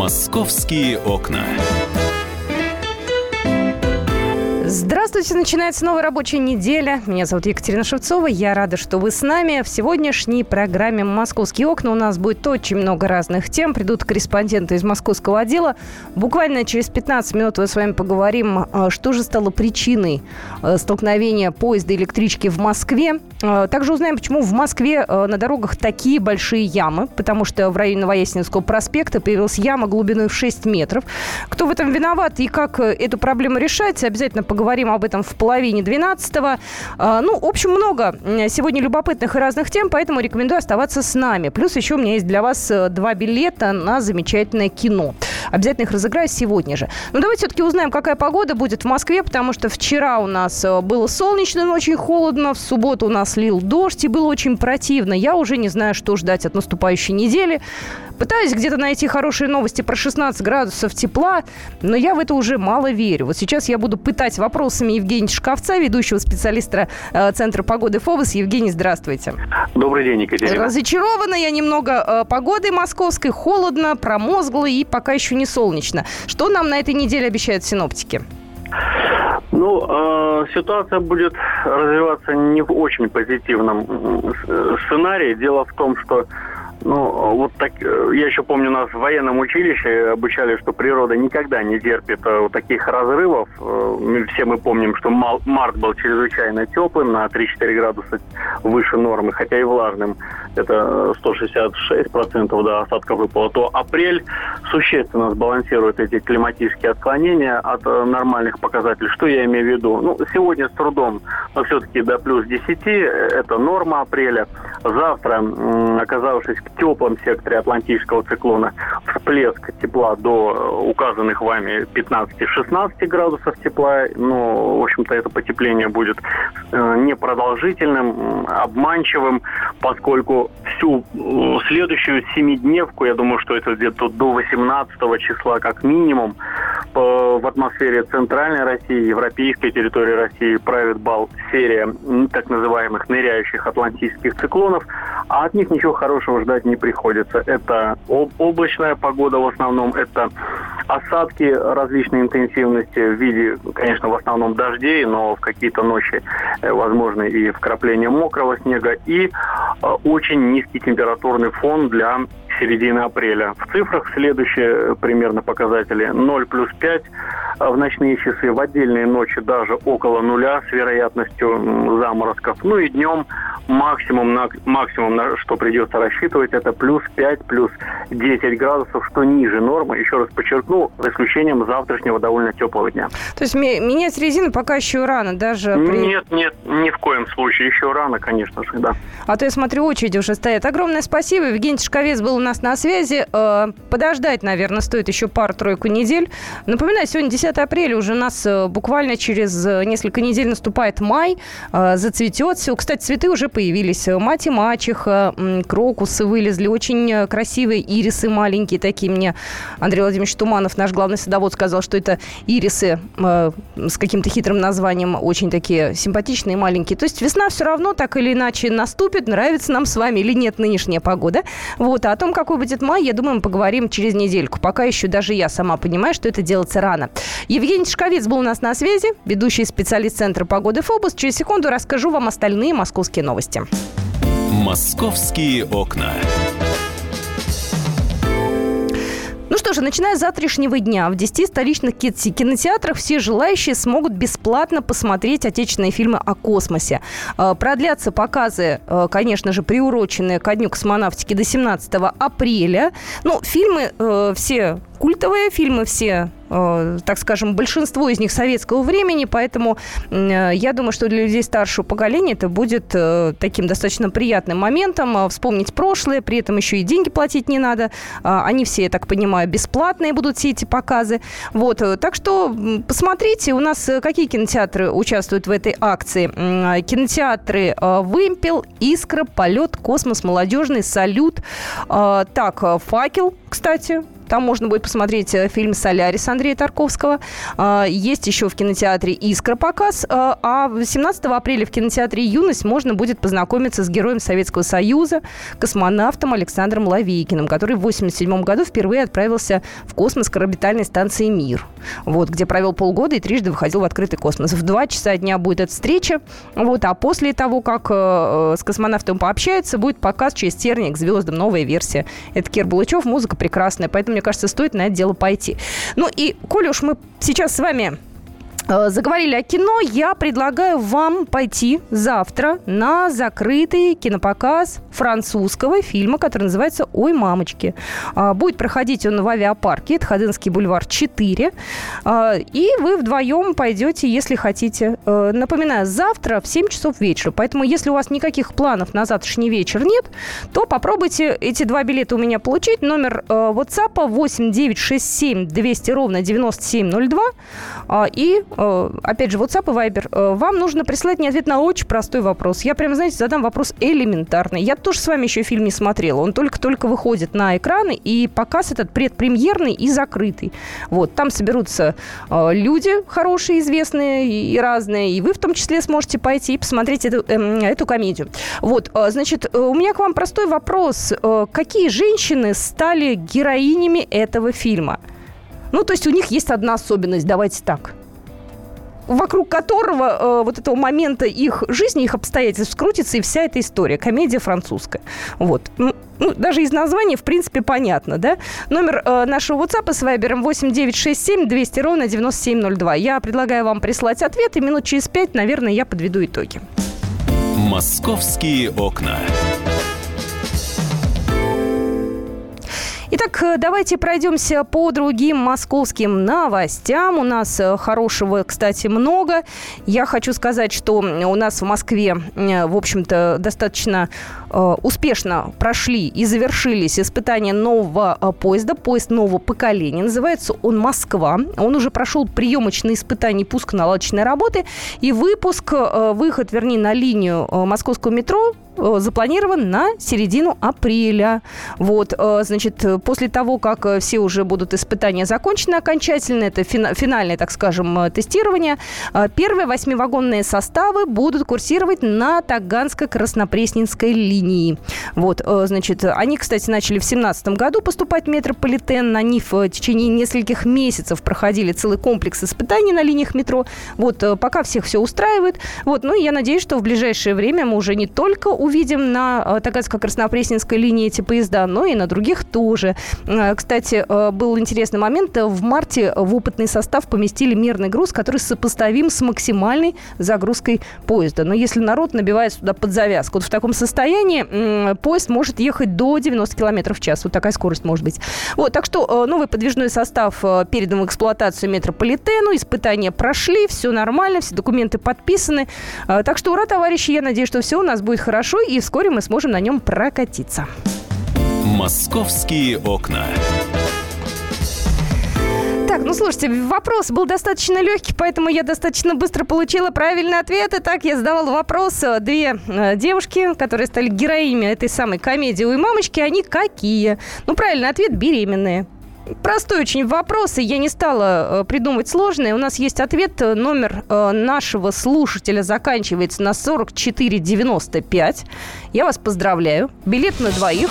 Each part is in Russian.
Московские окна. Здравствуйте, начинается новая рабочая неделя. Меня зовут Екатерина Шевцова. Я рада, что вы с нами. В сегодняшней программе «Московские окна» у нас будет очень много разных тем. Придут корреспонденты из московского отдела. Буквально через 15 минут мы с вами поговорим, а, что же стало причиной а, столкновения поезда и электрички в Москве. А, также узнаем, почему в Москве на дорогах такие большие ямы. Потому что в районе Новояснинского проспекта появилась яма глубиной в 6 метров. Кто в этом виноват и как э, эту проблему решать, обязательно поговорим Поговорим об этом в половине 12-го. А, ну, в общем, много сегодня любопытных и разных тем, поэтому рекомендую оставаться с нами. Плюс еще у меня есть для вас э, два билета на замечательное кино. Обязательно их разыграю сегодня же. Но давайте все-таки узнаем, какая погода будет в Москве, потому что вчера у нас э, было солнечно, но очень холодно. В субботу у нас лил дождь, и было очень противно. Я уже не знаю, что ждать от наступающей недели. Пытаюсь где-то найти хорошие новости про 16 градусов тепла, но я в это уже мало верю. Вот сейчас я буду пытать вопросами Евгения Шкафца, ведущего специалиста э, Центра погоды ФОВОС. Евгений, здравствуйте. Добрый день, Екатерина. Разочарована я немного э, погодой московской. Холодно, промозгло и пока еще не солнечно. Что нам на этой неделе обещают синоптики? Ну, э, ситуация будет развиваться не в очень позитивном сценарии. Дело в том, что ну, вот так, э, я еще помню, нас в военном училище обучали, что природа никогда не терпит э, вот таких разрывов. Э, все мы помним, что март был чрезвычайно теплым, на 3-4 градуса выше нормы, хотя и влажным. Это 166% да, осадков выпало. То апрель существенно сбалансирует эти климатические отклонения от нормальных показателей. Что я имею в виду? Ну, сегодня с трудом, но все-таки до плюс 10 это норма апреля. Завтра, оказавшись в теплом секторе Атлантического циклона, всплеск тепла до э, указанных вами 15-16 градусов тепла. Но, в общем-то, это потепление будет э, непродолжительным, обманчивым, поскольку всю э, следующую семидневку, я думаю, что это где-то до 18 числа как минимум, в атмосфере центральной России, европейской территории России правит бал серия так называемых ныряющих атлантических циклонов, а от них ничего хорошего ждать не приходится. Это облачная погода в основном, это осадки различной интенсивности в виде, конечно, в основном дождей, но в какие-то ночи э, возможны и вкрапления мокрого снега, и э, очень низкий температурный фон для середины апреля. В цифрах следующие примерно показатели 0 плюс 5 в ночные часы, в отдельные ночи даже около нуля с вероятностью заморозков. Ну и днем максимум, на, максимум на что придется рассчитывать, это плюс 5, плюс 10 градусов, что ниже нормы. Еще раз подчеркну, за исключением завтрашнего довольно теплого дня. То есть менять резину пока еще рано, даже при... Нет, нет, ни в коем случае. Еще рано, конечно же, да. А то я смотрю, очереди уже стоят. Огромное спасибо. Евгений Шковец был у нас на связи. Э, подождать, наверное, стоит еще пару-тройку недель. Напоминаю, сегодня 10 апреля, уже у нас э, буквально через э, несколько недель наступает май, зацветет все. Кстати, цветы уже появились. Мать и мачеха, крокусы вылезли, очень красивые ирисы маленькие такие. Мне Андрей Владимирович Туманов, наш главный садовод, сказал, что это ирисы с каким-то хитрым названием, очень такие симпатичные, маленькие. То есть весна все равно так или иначе наступит, нравится нам с вами или нет нынешняя погода. Вот. А о том, какой будет май, я думаю, мы поговорим через недельку. Пока еще даже я сама понимаю, что это делается рано. Евгений Шковец был у нас на связи, ведущий специалист Центра погоды ФОБУС. Через секунду расскажу вам остальные московские новости. «Московские окна». Что же, начиная с завтрашнего дня в 10 столичных кинотеатрах все желающие смогут бесплатно посмотреть отечественные фильмы о космосе. Э, продлятся показы, э, конечно же, приуроченные ко Дню космонавтики до 17 апреля. Ну, фильмы э, все культовые, фильмы все Э, так скажем, большинство из них советского времени, поэтому э, я думаю, что для людей старшего поколения это будет э, таким достаточно приятным моментом вспомнить прошлое, при этом еще и деньги платить не надо. Они все, я так понимаю, бесплатные будут все эти показы. Вот, так что посмотрите, у нас какие кинотеатры участвуют в этой акции. Кинотеатры «Вымпел», «Искра», «Полет», «Космос», «Молодежный», «Салют». Так, «Факел», кстати, Там можно будет посмотреть э, фильм «Солярис» Андрея Тарковского. А, есть еще в кинотеатре «Искра» показ. А 18 апреля в кинотеатре «Юность» можно будет познакомиться с героем Советского Союза, космонавтом Александром Лавейкиным, который в 1987 году впервые отправился в космос к орбитальной станции «Мир», вот, где провел полгода и трижды выходил в открытый космос. В два часа дня будет эта встреча, вот, а после того, как э, с космонавтом пообщается, будет показ через терник звездам, новая версия. Это Кир Булычев, музыка прекрасная, поэтому, мне кажется, стоит на это дело пойти. Ну и, коли уж мы сейчас с вами заговорили о кино, я предлагаю вам пойти завтра на закрытый кинопоказ французского фильма, который называется «Ой, мамочки». А, будет проходить он в авиапарке, это Ходынский бульвар 4. А, и вы вдвоем пойдете, если хотите. Э, напоминаю, завтра в 7 часов вечера. Поэтому, если у вас никаких планов на завтрашний вечер нет, то попробуйте эти два билета у меня получить. Номер э, WhatsApp 8967 200 ровно 9702. А, и Э, опять же, WhatsApp и Viber, э, вам нужно прислать мне ответ на очень простой вопрос. Я прям, знаете, задам вопрос элементарный. Я тоже с вами еще фильм не смотрела. Он только-только выходит на экраны, и показ этот предпремьерный и закрытый. Вот, там соберутся э, люди хорошие, известные и разные, и вы в том числе сможете пойти и посмотреть эту, э, эту комедию. Вот, э, значит, у меня к вам простой вопрос. Э, какие женщины стали героинями этого фильма? Ну, то есть у них есть одна особенность, давайте так вокруг которого э, вот этого момента их жизни, их обстоятельств крутится и вся эта история. Комедия французская. Вот. Ну, ну, даже из названия, в принципе, понятно, да? Номер э, нашего WhatsApp с Вайбером 8967 200 ровно 9702. Я предлагаю вам прислать ответ, и минут через пять, наверное, я подведу итоги. «Московские окна». Итак, э, давайте пройдемся по другим московским новостям. У нас э, хорошего, кстати, много. Я хочу сказать, что у нас в Москве, э, в общем-то, достаточно успешно прошли и завершились испытания нового поезда, поезд нового поколения. Называется он «Москва». Он уже прошел приемочные испытания пуск-наладочной работы и выпуск, выход, вернее, на линию московского метро запланирован на середину апреля. Вот, э, значит, после того, как э, все уже будут испытания закончены окончательно, это финальное, так скажем, тестирование, первые восьмивагонные составы будут курсировать на Таганско-Краснопресненской линии. Вот, значит, они, кстати, начали в 2017 году поступать в метрополитен. Они в течение нескольких месяцев проходили целый комплекс испытаний на линиях метро. Вот, пока всех все устраивает. Вот, ну, и я надеюсь, что в ближайшее время мы уже не только увидим на э, Таганско-Краснопресненской линии эти поезда, но и на других тоже. Э, кстати, э, был интересный момент. В марте в опытный состав поместили мерный груз, который сопоставим с максимальной загрузкой поезда. Но если народ набивает сюда под завязку, вот в таком состоянии поезд может ехать до 90 км в час. Вот такая скорость может быть. Вот, так что новый подвижной состав передан в эксплуатацию метрополитену. Испытания прошли, все нормально, все документы подписаны. Так что ура, товарищи, я надеюсь, что все у нас будет хорошо и вскоре мы сможем на нем прокатиться. Московские окна. Так, ну слушайте, вопрос был достаточно легкий, поэтому я достаточно быстро получила правильный ответ. Итак, я задавала вопрос. Э, две э, девушки, которые стали героинями этой самой комедии «Ой, мамочки», они какие? Ну, правильный ответ – беременные. Простой очень вопрос, и я не стала э, придумывать сложное. У нас есть ответ. Номер э, нашего слушателя заканчивается на 4495. Я вас поздравляю. Билет на двоих.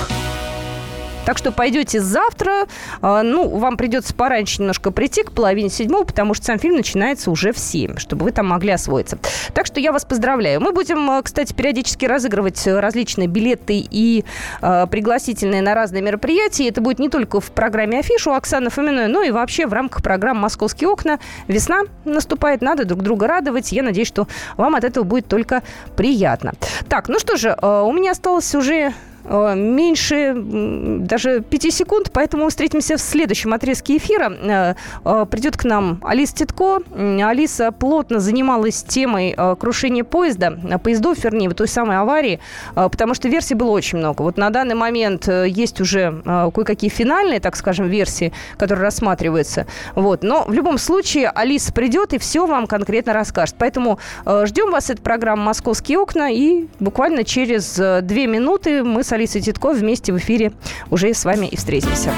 Так что пойдете завтра. А, ну, вам придется пораньше немножко прийти к половине седьмого, потому что сам фильм начинается уже в семь, чтобы вы там могли освоиться. Так что я вас поздравляю. Мы будем, а, кстати, периодически разыгрывать различные билеты и э, пригласительные на разные мероприятия. Это будет не только в программе «Афишу» Оксаны Фоминой, но и вообще в рамках программы «Московские окна». Весна наступает, надо друг друга радовать. Я надеюсь, что вам от этого будет только приятно. Так, ну что же, у меня осталось уже меньше даже 5 секунд, поэтому мы встретимся в следующем отрезке эфира. Э, э, придет к нам Алиса Титко. Алиса плотно занималась темой крушения поезда, поездов, вернее, той самой аварии, потому что версий было очень много. Вот на данный момент есть уже кое-какие финальные, так скажем, версии, которые рассматриваются. Вот. Но в любом случае Алиса придет и все вам конкретно расскажет. Поэтому ждем вас. Это программа «Московские окна». И буквально через две минуты мы с Алисой Титко вместе в эфире уже с вами и встретимся.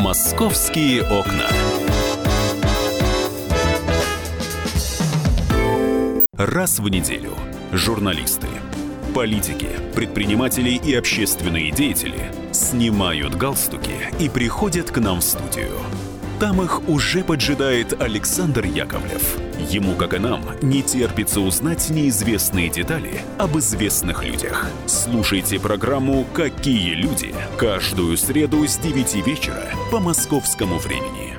Московские окна. Раз в неделю журналисты, политики, предприниматели и общественные деятели снимают галстуки и приходят к нам в студию. Там их уже поджидает Александр Яковлев. Ему, как и нам, не терпится узнать неизвестные детали об известных людях. Слушайте программу «Какие люди» каждую среду с 9 вечера по московскому времени.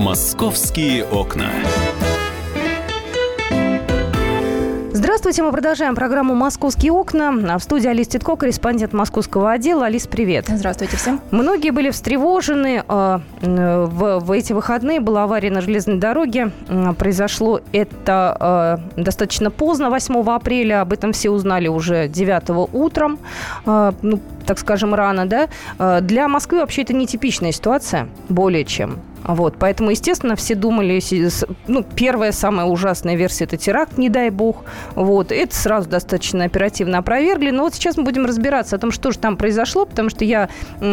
«Московские окна». Здравствуйте, мы продолжаем программу «Московские окна». А в студии Алис Титко, корреспондент московского отдела. Алис, привет. Здравствуйте всем. Многие были встревожены. Э, в, эти выходные была авария на железной дороге. Произошло это э, достаточно поздно, 8 апреля. Об этом все узнали уже 9 утром. Э, так скажем, рано, да? Для Москвы вообще это нетипичная ситуация, более чем. Вот, поэтому, естественно, все думали, ну, первая самая ужасная версия – это теракт, не дай бог. Вот, это сразу достаточно оперативно опровергли. Но вот сейчас мы будем разбираться о том, что же там произошло, потому что я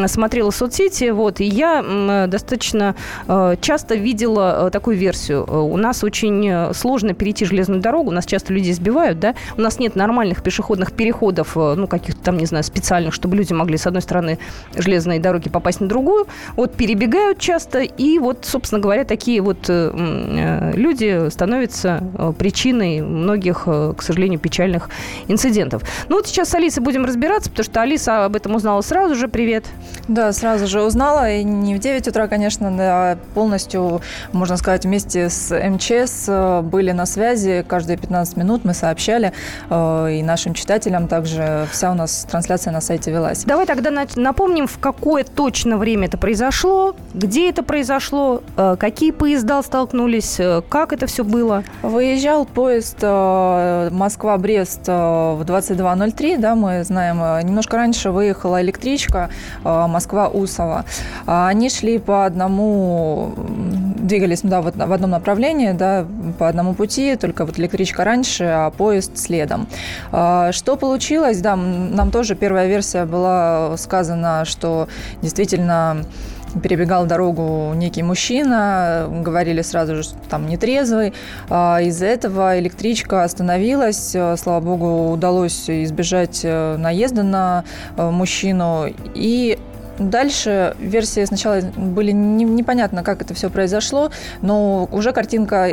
смотрела соцсети, вот, и я достаточно э, часто видела э, такую версию. Э, у нас очень сложно перейти железную дорогу, у нас часто люди сбивают, да, у нас нет нормальных пешеходных переходов, ну, каких-то там, не знаю, специальных, чтобы люди могли с одной стороны железной дороги попасть на другую. Вот перебегают часто и вот, собственно говоря, такие вот э, э, люди становятся э, причиной многих, к сожалению, печальных инцидентов. Ну вот сейчас с Алисой будем разбираться, потому что Алиса об этом узнала сразу же. Привет. Да, сразу же узнала. И не в 9 утра, конечно, а полностью, можно сказать, вместе с МЧС были на связи. Каждые 15 минут мы сообщали и нашим читателям также вся у нас трансляция на сайте велась. Давай тогда напомним, в какое точно время это произошло, где это произошло? Э, какие поезда столкнулись? Э, как это все было? Выезжал поезд э, Москва-Брест в 22.03, да, мы знаем. Немножко раньше выехала электричка Москва-Усова. Они шли по одному, двигались да, в одном направлении, да, по одному пути, только вот электричка раньше, а поезд следом. Что получилось? Да, нам тоже первая версия была сказана, что действительно перебегал дорогу некий мужчина, говорили сразу же, что там нетрезвый. А из-за этого электричка остановилась, слава богу, удалось избежать э, наезда на э, мужчину. И Дальше версии сначала были не, непонятно, как это все произошло, но уже картинка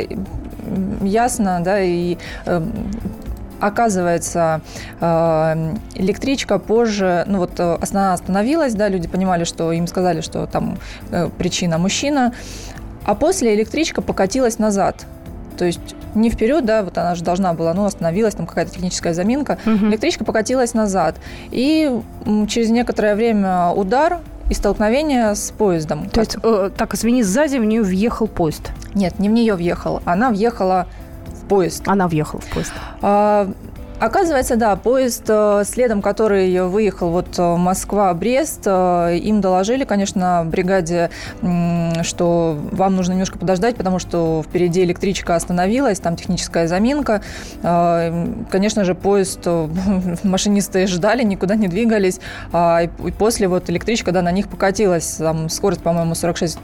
ясна, да, и э, Оказывается, э, электричка позже, ну вот э, она остановилась, да, люди понимали, что им сказали, что там э, причина мужчина, а после электричка покатилась назад. То есть не вперед, да, вот она же должна была, ну, остановилась, там какая-то техническая заминка. Угу. Электричка покатилась назад. И через некоторое время удар и столкновение с поездом. То есть, э, так, извини, сзади в нее въехал поезд? Нет, не в нее въехал. Она въехала поезд. Она въехала в поезд. А, Оказывается, да, поезд, э, следом который выехал вот э, Москва-Брест, э, им доложили, конечно, бригаде, что вам нужно немножко подождать, потому что впереди электричка остановилась, там техническая заминка. Конечно же, поезд, машинисты ждали, никуда не двигались, а, и после вот электричка, да, на них покатилась, там скорость, по-моему, 46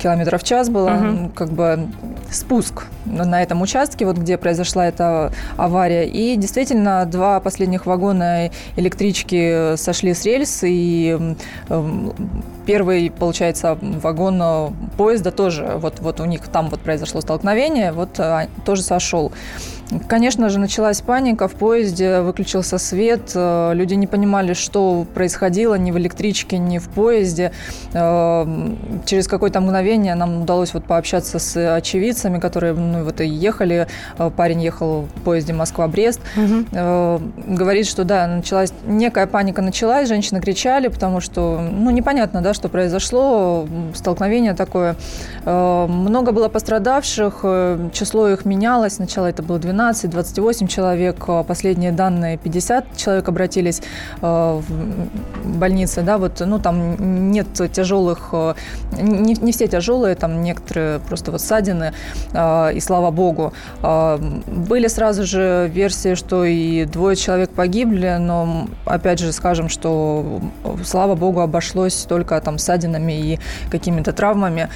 километров в час была, угу. как бы спуск на этом участке, вот где произошла эта авария. И действительно, два последних вагона электрички сошли с рельс, и первый, получается, вагон поезда тоже, вот, вот у них там вот произошло столкновение, вот а, тоже сошел. Конечно же, началась паника в поезде, выключился свет, э, люди не понимали, что происходило ни в электричке, ни в поезде. Э, через какое-то мгновение нам удалось вот пообщаться с очевидцами, которые ну, вот и ехали. Э, парень ехал в поезде Москва-Брест. Угу. Говорит, что да, началась некая паника началась, женщины кричали, потому что ну непонятно, да, что произошло, столкновение такое. Много было пострадавших, число их менялось. Сначала это было 12 12, 28 человек. Последние данные 50 человек обратились в больницы. Да, вот, ну, там нет тяжелых, не, не все тяжелые, там некоторые просто вот ссадины, и слава богу. Были сразу же версии, что и двое человек погибли, но опять же скажем, что слава богу обошлось только там ссадинами и какими-то травмами.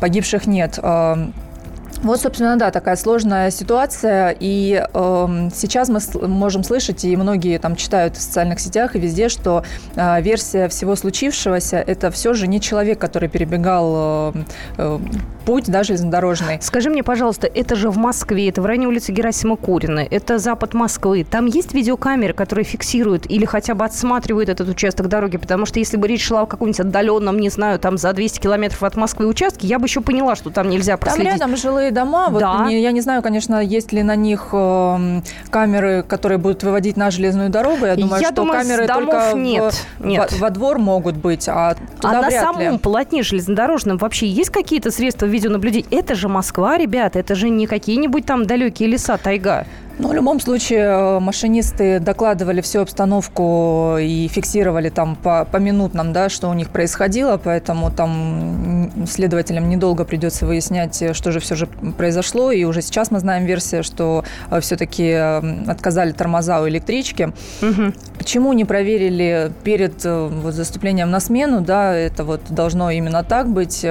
Погибших нет. Вот, собственно, да, такая сложная ситуация. И э, сейчас мы можем слышать, и многие там читают в социальных сетях и везде, что э, версия всего случившегося – это все же не человек, который перебегал э, э, путь, да, железнодорожный. Скажи мне, пожалуйста, это же в Москве, это в районе улицы Герасима Курина, это запад Москвы. Там есть видеокамеры, которые фиксируют или хотя бы отсматривают этот участок дороги? Потому что если бы речь шла о каком-нибудь отдаленном, не знаю, там за 200 километров от Москвы участке, я бы еще поняла, что там нельзя проследить. Там рядом жилые дома. Вот да. не, я не знаю, конечно, есть ли на них э, камеры, которые будут выводить на железную дорогу. Я думаю, я что думаю, камеры только нет, в, нет. Во, во двор могут быть, а туда А на самом ли. полотне железнодорожном вообще есть какие-то средства видеонаблюдения? Это же Москва, ребята, это же не какие-нибудь там далекие леса, тайга. Ну, в любом случае, э, машинисты докладывали всю обстановку и фиксировали там по, по минутным, да, что у них происходило, поэтому там следователям недолго придется выяснять, э, что же все же произошло. И уже сейчас мы знаем версию, что э, все-таки отказали тормоза у электрички. Угу. Почему не проверили перед вот, заступлением на смену, да, это вот должно именно так быть,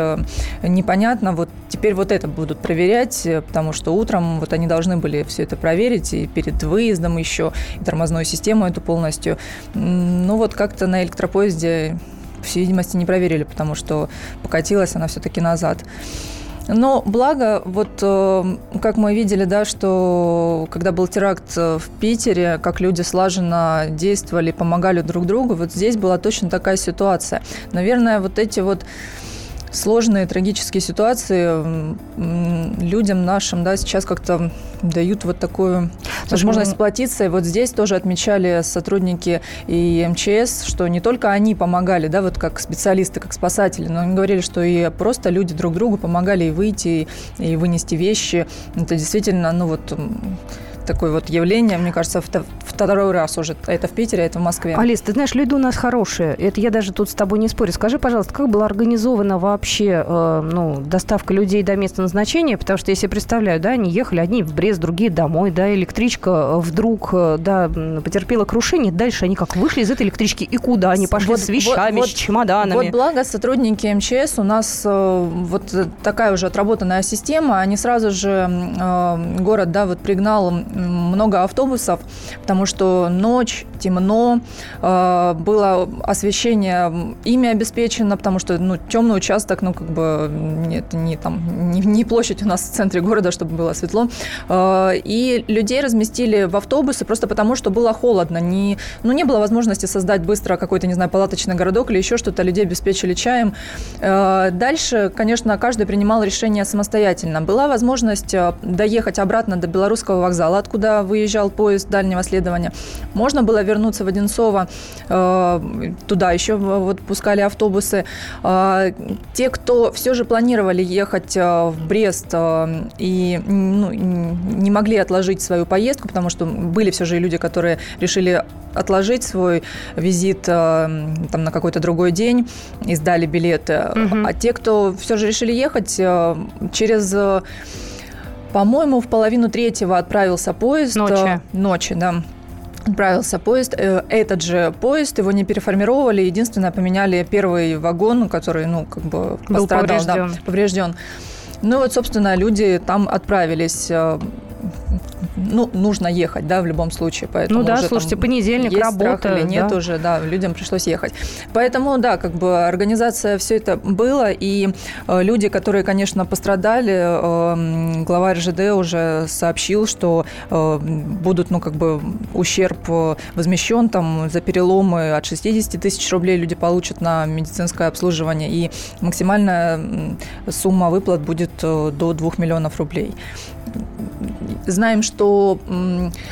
непонятно. Вот теперь вот это будут проверять, потому что утром вот они должны были все это проверить проверить и перед выездом еще, и тормозную систему эту полностью. Ну вот как-то на электропоезде, по всей видимости, не проверили, потому что покатилась она все-таки назад. Но благо, вот э, как мы видели, да, что когда был теракт в Питере, как люди слаженно действовали, помогали друг другу, вот здесь была точно такая ситуация. Наверное, вот эти вот сложные трагические ситуации людям нашим, да, сейчас как-то дают вот такую возможность сплотиться. И вот здесь тоже отмечали сотрудники и МЧС, что не только они помогали, да, вот как специалисты, как спасатели, но они говорили, что и просто люди друг другу помогали и выйти, и вынести вещи. Это действительно, ну вот такое вот явление, мне кажется, второй раз уже. Это в Питере, это в Москве. Алис, ты знаешь, люди у нас хорошие. Это я даже тут с тобой не спорю. Скажи, пожалуйста, как была организована вообще э, ну, доставка людей до места назначения? Потому что, если представляю, да, они ехали одни в Брест, другие домой, да, электричка э, вдруг, э, да, потерпела крушение. Дальше они как вышли из этой электрички и куда? Они пошли вот, с вещами, вот, с чемоданами. Вот благо сотрудники МЧС у нас э, вот такая уже отработанная система. Они сразу же э, город, да, вот пригнал много автобусов, потому что ночь, темно, э, было освещение ими обеспечено, потому что ну, темный участок, ну как бы нет, не там не, не площадь у нас в центре города, чтобы было светло. Э, и людей разместили в автобусы просто потому, что было холодно. Не, ну, не было возможности создать быстро какой-то, не знаю, палаточный городок или еще что-то. Людей обеспечили чаем. Э, дальше, конечно, каждый принимал решение самостоятельно. Была возможность доехать обратно до Белорусского вокзала, откуда выезжал поезд дальнего следования. Можно было вернуться в Одинцово, э, туда еще вот пускали автобусы. Э, те, кто все же планировали ехать э, в Брест и ну, не могли отложить свою поездку, потому что были все же люди, которые решили отложить свой визит там, на какой-то другой день и сдали билеты. Угу. А те, кто все же решили ехать через по-моему, в половину третьего отправился поезд. Ночи. Э, ночи, да отправился поезд. Э, этот же поезд, его не переформировали, единственное, поменяли первый вагон, который, ну, как бы Был поврежден. Да, поврежден. Ну вот, собственно, люди там отправились э, ну, нужно ехать, да, в любом случае. Поэтому ну да, уже, слушайте, там, понедельник, работа. Или нет да. уже, да, людям пришлось ехать. Поэтому, да, как бы организация, все это было, и э, люди, которые, конечно, пострадали, э, глава РЖД уже сообщил, что э, будут, ну, как бы ущерб э, возмещен там за переломы от 60 тысяч рублей люди получат на медицинское обслуживание, и максимальная сумма выплат будет э, до 2 миллионов рублей. Знаем, что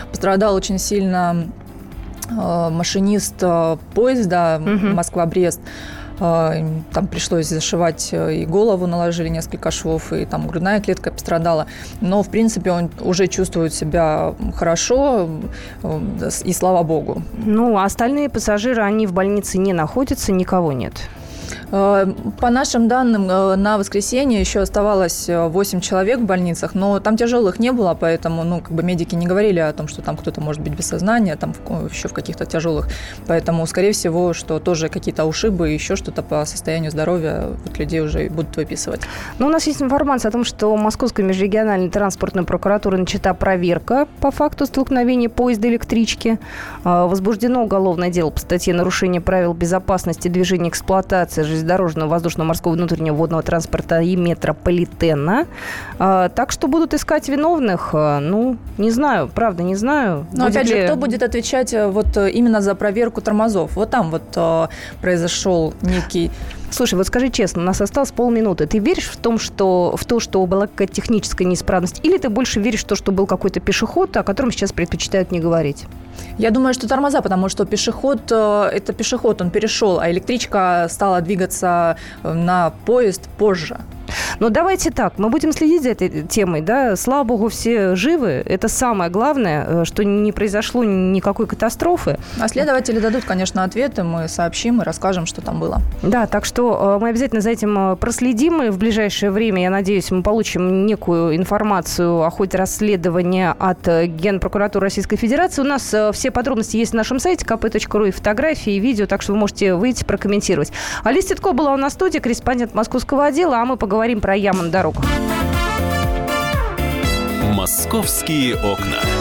пострадал очень сильно э, машинист э, поезда угу. Москва-Брест. Там пришлось зашивать и голову наложили несколько швов, и там грудная клетка пострадала. Но, в принципе, он уже чувствует себя хорошо, и слава богу. Ну, а остальные пассажиры, они в больнице не находятся, никого нет? Э, по нашим данным, э, на воскресенье еще оставалось 8 э, человек в больницах, но там тяжелых не было, поэтому ну, как бы медики не говорили о том, что там кто-то может быть без сознания, там еще в каких-то тяжелых. Поэтому, скорее всего, что тоже какие-то ушибы, еще что-то по состоянию здоровья вот людей уже будут выписывать. Ну, у нас есть информация о том, что Московской межрегиональной транспортной прокуратурой начата проверка по факту столкновения поезда электрички. Возбуждено уголовное дело по статье «Нарушение правил безопасности движения эксплуатации железнодорожного, воздушного, морского, внутреннего водного транспорта и метрополитена. А, так что будут искать виновных. А, ну, не знаю, правда, не знаю. Но опять ли... же, кто будет отвечать э, вот э, именно за проверку тормозов? Вот там вот э, произошел некий Слушай, вот скажи честно, у нас осталось полминуты. Ты веришь в, том, что, в то, что была какая-то техническая неисправность? Или ты больше веришь в то, что был какой-то пешеход, о котором сейчас предпочитают не говорить? Я думаю, что тормоза, потому что пешеход э, – это пешеход, он перешел, а электричка стала двигаться э, на поезд позже. Но давайте так, мы будем следить за этой темой, да, слава богу, все живы, это самое главное, э, что не произошло никакой катастрофы. А следователи дадут, конечно, ответы, мы сообщим и расскажем, что там было. Да, так что э, мы обязательно за этим э, проследим, и в ближайшее время, я надеюсь, мы получим некую информацию о ходе расследования от Генпрокуратуры Российской Федерации. У нас все подробности есть на нашем сайте kp.ru и фотографии, и видео, так что вы можете выйти прокомментировать. Алиса Титко была у нас в студии, корреспондент московского отдела, а мы поговорим поговорим про яму на дорогах. «Московские окна».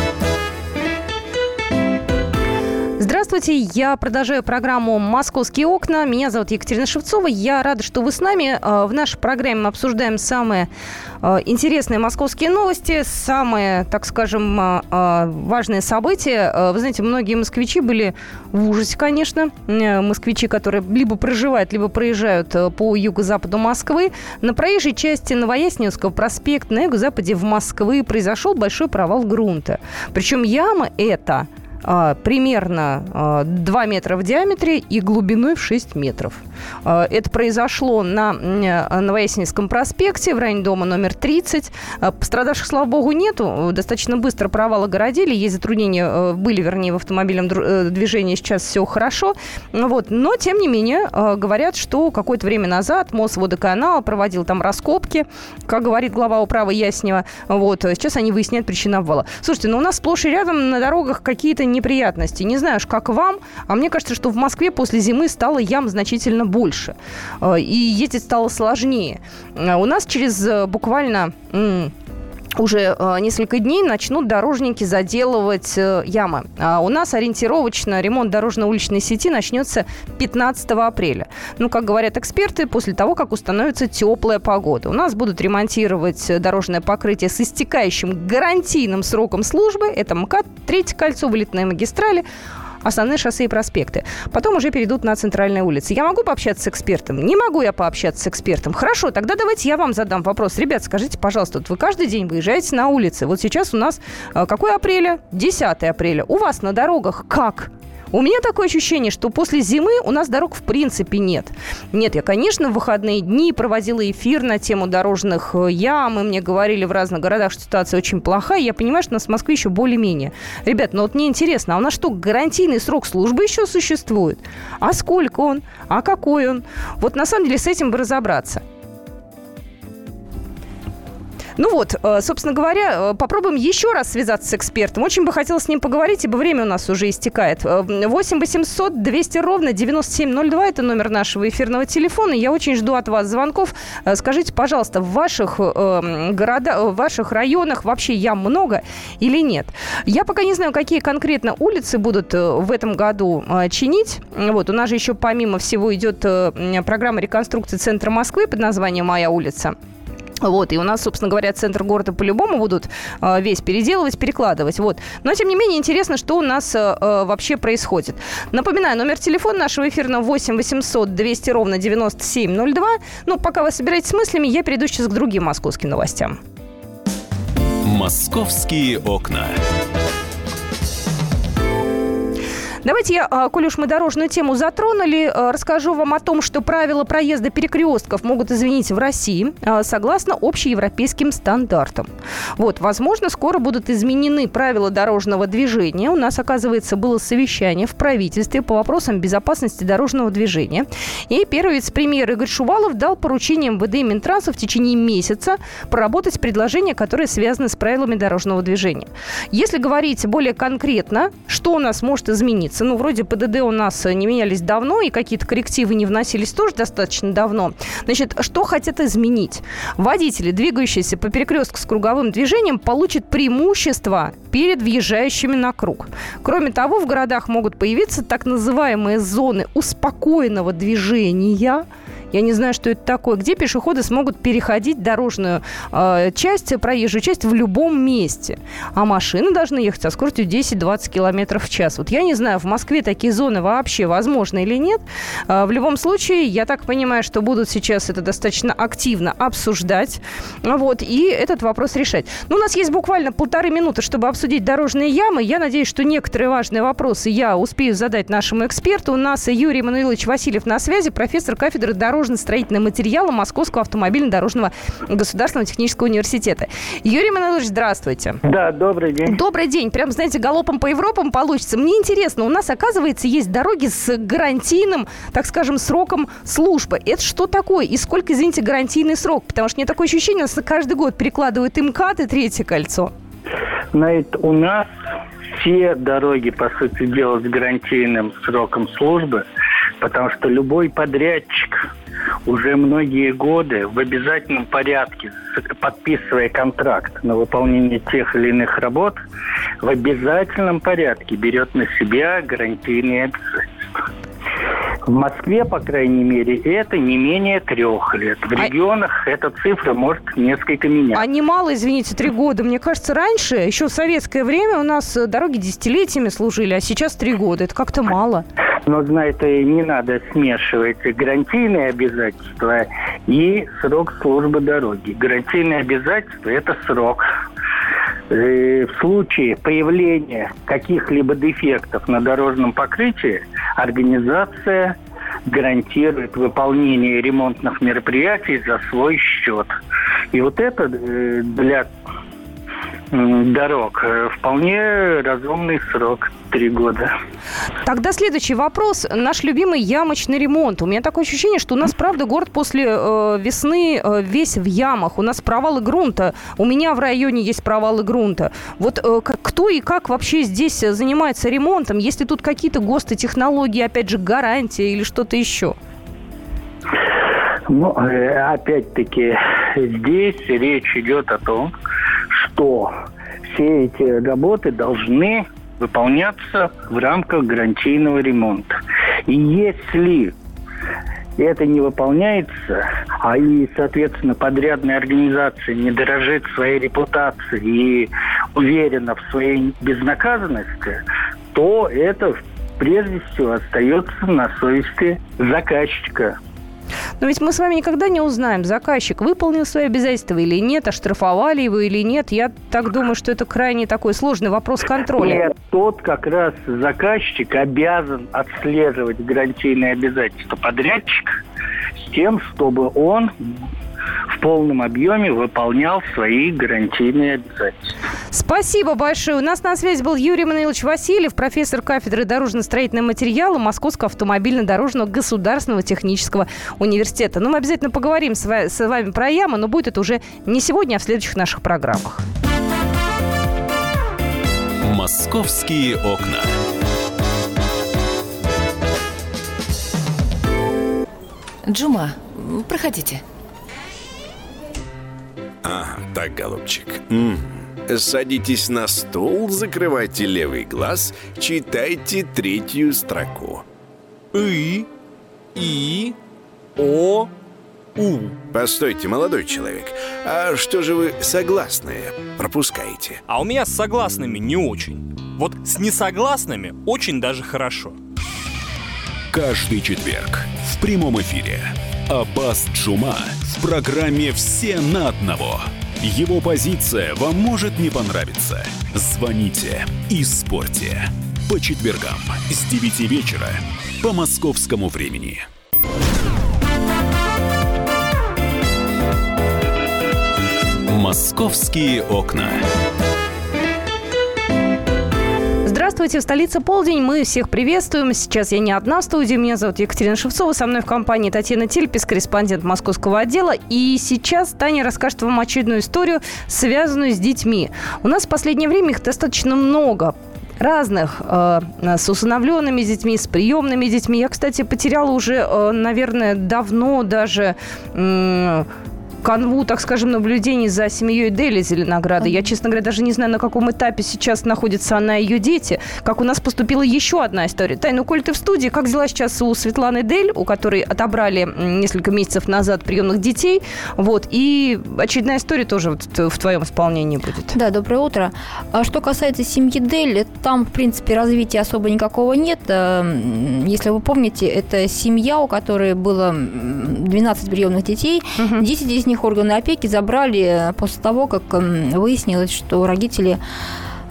Здравствуйте, я продолжаю программу «Московские окна». Меня зовут Екатерина Шевцова. Я рада, что вы с нами. Э, в нашей программе мы обсуждаем самые э, интересные московские новости, самые, так скажем, э, важные события. Вы знаете, многие москвичи были в ужасе, конечно. Москвичи, которые либо проживают, либо проезжают по юго-западу Москвы. На проезжей части Новояснинского проспекта на юго-западе в Москвы произошел большой провал грунта. Причем яма эта примерно а, 2 метра в диаметре и глубиной в 6 метров. А, это произошло на Новоясеневском проспекте в районе дома номер 30. А, пострадавших, слава богу, нету. Достаточно быстро провал огородили. Есть затруднения, э, были, вернее, в автомобильном э, движении. Сейчас все хорошо. Вот. Но, тем не менее, э, говорят, что какое-то время назад Мосводоканал проводил там раскопки, как говорит глава управы Яснева. Вот. Сейчас они выясняют причину обвала. Слушайте, ну у нас сплошь и рядом на дорогах какие-то неприятности. Не знаю, как вам, а мне кажется, что в Москве после зимы стало ям значительно больше. Э, и ездить стало сложнее. Э, у нас через э, буквально уже э, несколько дней начнут дорожники заделывать э, ямы. А у нас ориентировочно ремонт дорожно-уличной сети начнется 15 апреля. Ну, как говорят эксперты, после того, как установится теплая погода. У нас будут ремонтировать дорожное покрытие с истекающим гарантийным сроком службы. Это МКАД, третье кольцо, вылетные магистрали основные шоссе и проспекты. Потом уже перейдут на центральные улицы. Я могу пообщаться с экспертом? Не могу я пообщаться с экспертом. Хорошо, тогда давайте я вам задам вопрос. Ребят, скажите, пожалуйста, вот вы каждый день выезжаете на улицы. Вот сейчас у нас э, какой апреля? 10 апреля. У вас на дорогах как? У меня такое ощущение, что после зимы у нас дорог в принципе нет. Нет, я, конечно, в выходные дни проводила эфир на тему дорожных э, ям, и мне говорили в разных городах, что ситуация очень плохая. Я понимаю, что у нас в Москве еще более-менее. Ребят, ну вот мне интересно, а у нас что, гарантийный срок службы еще существует? А сколько он? А какой он? Вот на самом деле с этим бы разобраться. Ну вот, э, собственно говоря, э, попробуем еще раз связаться с экспертом. Очень бы хотелось с ним поговорить, ибо время у нас уже истекает. 8 800 200 ровно 9702 – это номер нашего эфирного телефона. Я очень жду от вас звонков. Скажите, пожалуйста, в ваших городах, в ваших районах вообще ям много или нет? Я пока не знаю, какие конкретно улицы будут в этом году чинить. Вот, у нас же еще помимо всего идет программа реконструкции центра Москвы под названием «Моя улица». Вот, и у нас, собственно говоря, центр города по-любому будут э, весь переделывать, перекладывать. Вот. Но, тем не менее, интересно, что у нас э, вообще происходит. Напоминаю, номер телефона нашего эфирного 8 800 200 ровно 9702. Ну, пока вы собираетесь с мыслями, я перейду сейчас к другим московским новостям. «Московские окна». Давайте я, а, коль уж мы дорожную тему затронули, а, расскажу вам о том, что правила проезда перекрестков могут изменить в России а, согласно общеевропейским стандартам. Вот, возможно, скоро будут изменены правила дорожного движения. У нас, оказывается, было совещание в правительстве по вопросам безопасности дорожного движения. И первый вице-премьер Игорь Шувалов дал поручение МВД и Минтранса в течение месяца проработать предложения, которые связаны с правилами дорожного движения. Если говорить более конкретно, что у нас может измениться, измениться. Ну, вроде ПДД у нас не менялись давно, и какие-то коррективы не вносились тоже достаточно давно. Значит, что хотят изменить? Водители, двигающиеся по перекрестку с круговым движением, получат преимущество перед въезжающими на круг. Кроме того, в городах могут появиться так называемые зоны успокоенного движения – я не знаю, что это такое. Где пешеходы смогут переходить дорожную э, часть, проезжую часть в любом месте. А машины должны ехать со скоростью 10-20 км в час. Вот я не знаю, в Москве такие зоны вообще возможны или нет. Э, в любом случае, я так понимаю, что будут сейчас это достаточно активно обсуждать. Вот, и этот вопрос решать. Ну, у нас есть буквально полторы минуты, чтобы обсудить дорожные ямы. Я надеюсь, что некоторые важные вопросы я успею задать нашему эксперту. У нас Юрий Мануилович Васильев на связи, профессор кафедры дорожного дорожно-строительным материалам Московского автомобильно-дорожного государственного технического университета. Юрий Мануилович, здравствуйте. Да, добрый день. Добрый день. Прям, знаете, галопом по Европам получится. Мне интересно, у нас, оказывается, есть дороги с гарантийным, так скажем, сроком службы. Это что такое? И сколько, извините, гарантийный срок? Потому что мне такое ощущение, что каждый год перекладывают МКАД и третье кольцо. Знаете, у нас все дороги, по сути дела, с гарантийным сроком службы, потому что любой подрядчик уже многие годы в обязательном порядке, подписывая контракт на выполнение тех или иных работ, в обязательном порядке берет на себя гарантийные обязательства. В Москве, по крайней мере, это не менее трех лет. В а... регионах эта цифра может несколько меняться. А немало, извините, три года. Мне кажется, раньше, еще в советское время, у нас дороги десятилетиями служили, а сейчас три года. Это как-то мало. Но, знаете, не надо смешивать гарантийные обязательства и срок службы дороги. Гарантийные обязательства – это срок. Э, в случае появления каких-либо дефектов на дорожном покрытии организация гарантирует выполнение ремонтных мероприятий за свой счет. И вот это э, для дорог. Э, вполне разумный срок три года. Тогда следующий вопрос. Наш любимый ямочный ремонт. У меня такое ощущение, что у нас, правда, город после э, весны э, весь в ямах. У нас провалы грунта. У меня в районе есть провалы грунта. Вот э, кто и как вообще здесь занимается ремонтом? Есть ли тут какие-то ГОСТы, технологии, опять же, гарантия или что-то еще? Ну, э, опять-таки, здесь речь идет о том, что все эти работы должны выполняться в рамках гарантийного ремонта. И если это не выполняется, а и, соответственно, подрядная организация не дорожит своей репутацией и уверена в своей безнаказанности, то это прежде всего остается на совести заказчика. Но ведь мы с вами никогда не узнаем, заказчик выполнил свои обязательства или нет, оштрафовали его или нет. Я так думаю, что это крайне такой сложный вопрос контроля. Нет, тот как раз заказчик обязан отслеживать гарантийные обязательства подрядчика с тем, чтобы он в полном объеме выполнял свои гарантийные обязательства. Спасибо большое. У нас на связи был Юрий Мануилович Васильев, профессор кафедры дорожно-строительного материала Московского автомобильно-дорожного государственного технического университета. Ну, мы обязательно поговорим с вами про ямы, но будет это уже не сегодня, а в следующих наших программах. Московские окна. Джума, проходите. Ага, так, голубчик. Садитесь на стул, закрывайте левый глаз, читайте третью строку. И, И, О, У. Постойте, молодой человек, а что же вы согласные пропускаете? А у меня с согласными не очень. Вот с несогласными очень даже хорошо. Каждый четверг в прямом эфире Аббас Джума в программе «Все на одного». Его позиция вам может не понравиться. Звоните и спорьте. По четвергам с 9 вечера по московскому времени. «Московские окна». Здравствуйте, в столице полдень. Мы всех приветствуем. Сейчас я не одна в студии. Меня зовут Екатерина Шевцова. Со мной в компании Татьяна Тельпис, корреспондент московского отдела. И сейчас Таня расскажет вам очередную историю, связанную с детьми. У нас в последнее время их достаточно много разных, э, с усыновленными детьми, с приемными детьми. Я, кстати, потеряла уже, э, наверное, давно даже канву, так скажем, наблюдений за семьей Дели Зеленограда. Я, честно говоря, даже не знаю, на каком этапе сейчас находится она и ее дети. Как у нас поступила еще одна история. Тай, ну, коль ты в студии, как дела сейчас у Светланы Дель, у которой отобрали несколько месяцев назад приемных детей? Вот. И очередная история тоже вот в твоем исполнении будет. Да, доброе утро. А что касается семьи Дель, там, в принципе, развития особо никакого нет. Э, если вы помните, это семья, у которой было 12 приемных детей. Угу. 10 из них органы опеки забрали после того, как выяснилось, что родители,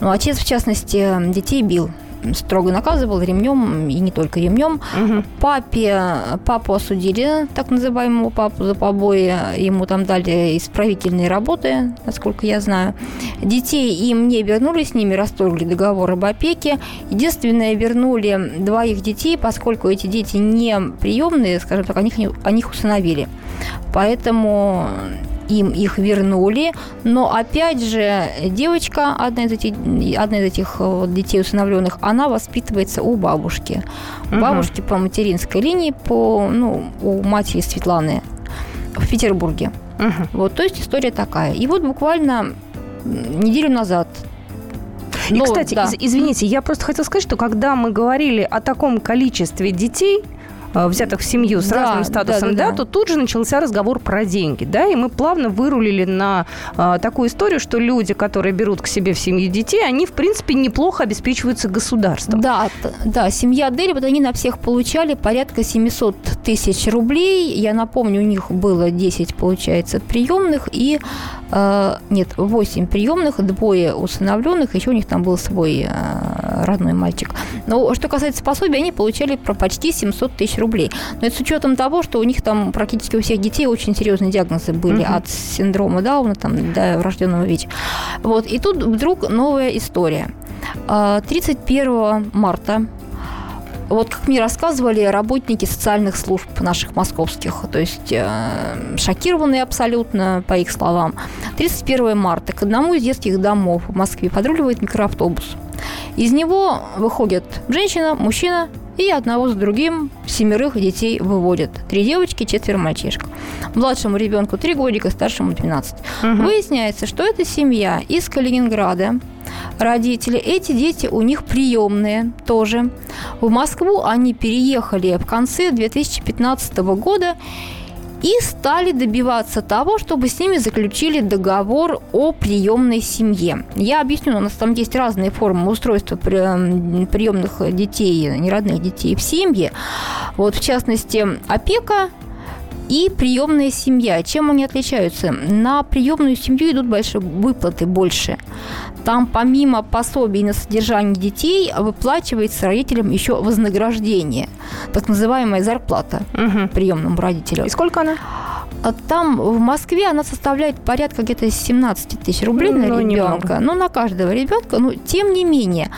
ну, отец, в частности, детей бил строго наказывал ремнем, и не только ремнем. Угу. Папе, папу осудили, так называемого папу за побои. Ему там дали исправительные работы, насколько я знаю. Детей им не вернули, с ними расторгли договор об опеке. Единственное, вернули двоих детей, поскольку эти дети не приемные, скажем так, они, они их усыновили. Поэтому им их вернули, но опять же девочка, одна из этих, одна из этих э, детей усыновленных, она воспитывается у бабушки. У угу. бабушки по материнской линии, по, ну, у матери Светланы в Петербурге. Угу. Вот, то есть история такая. И вот буквально неделю назад и, ну, кстати, да. из, извините, я просто хотела сказать, что когда мы говорили о таком количестве детей, взятых в семью с да, разным статусом, да, да, да, то тут же начался разговор про деньги, да, и мы плавно вырулили на а, такую историю, что люди, которые берут к себе в семью детей, они, в принципе, неплохо обеспечиваются государством. Да, да, семья Дели, вот они на всех получали порядка 700 тысяч рублей, я напомню, у них было 10, получается, приемных и э, нет, 8 приемных, двое усыновленных, еще у них там был свой э, родной мальчик. Но что касается пособия, они получали почти 700 тысяч рублей. Но это с учетом того, что у них там практически у всех детей очень серьезные диагнозы были угу. от синдрома Дауна там, до врожденного ВИЧ. Вот. И тут вдруг новая история. 31 а, марта вот как мне рассказывали работники социальных служб наших московских, то есть э, шокированные абсолютно, по их словам. 31 марта к одному из детских домов в Москве подруливает микроавтобус. Из него выходит женщина, мужчина и одного с другим семерых детей выводят. Три девочки, четверо мальчишек. Младшему ребенку три годика, старшему 12. Угу. Выясняется, что это семья из Калининграда, родители. Эти дети у них приемные тоже. В Москву они переехали в конце 2015 года и стали добиваться того, чтобы с ними заключили договор о приемной семье. Я объясню, у нас там есть разные формы устройства приемных детей, неродных детей в семье. Вот, в частности, опека и приемная семья. Чем они отличаются? На приемную семью идут большие выплаты больше. Там помимо пособий на содержание детей выплачивается родителям еще вознаграждение, так называемая зарплата угу. приемному родителю. И сколько она? А там в Москве она составляет порядка где-то 17 тысяч рублей на Ну, ребенка. Ну, на каждого ребенка. Но тем не менее,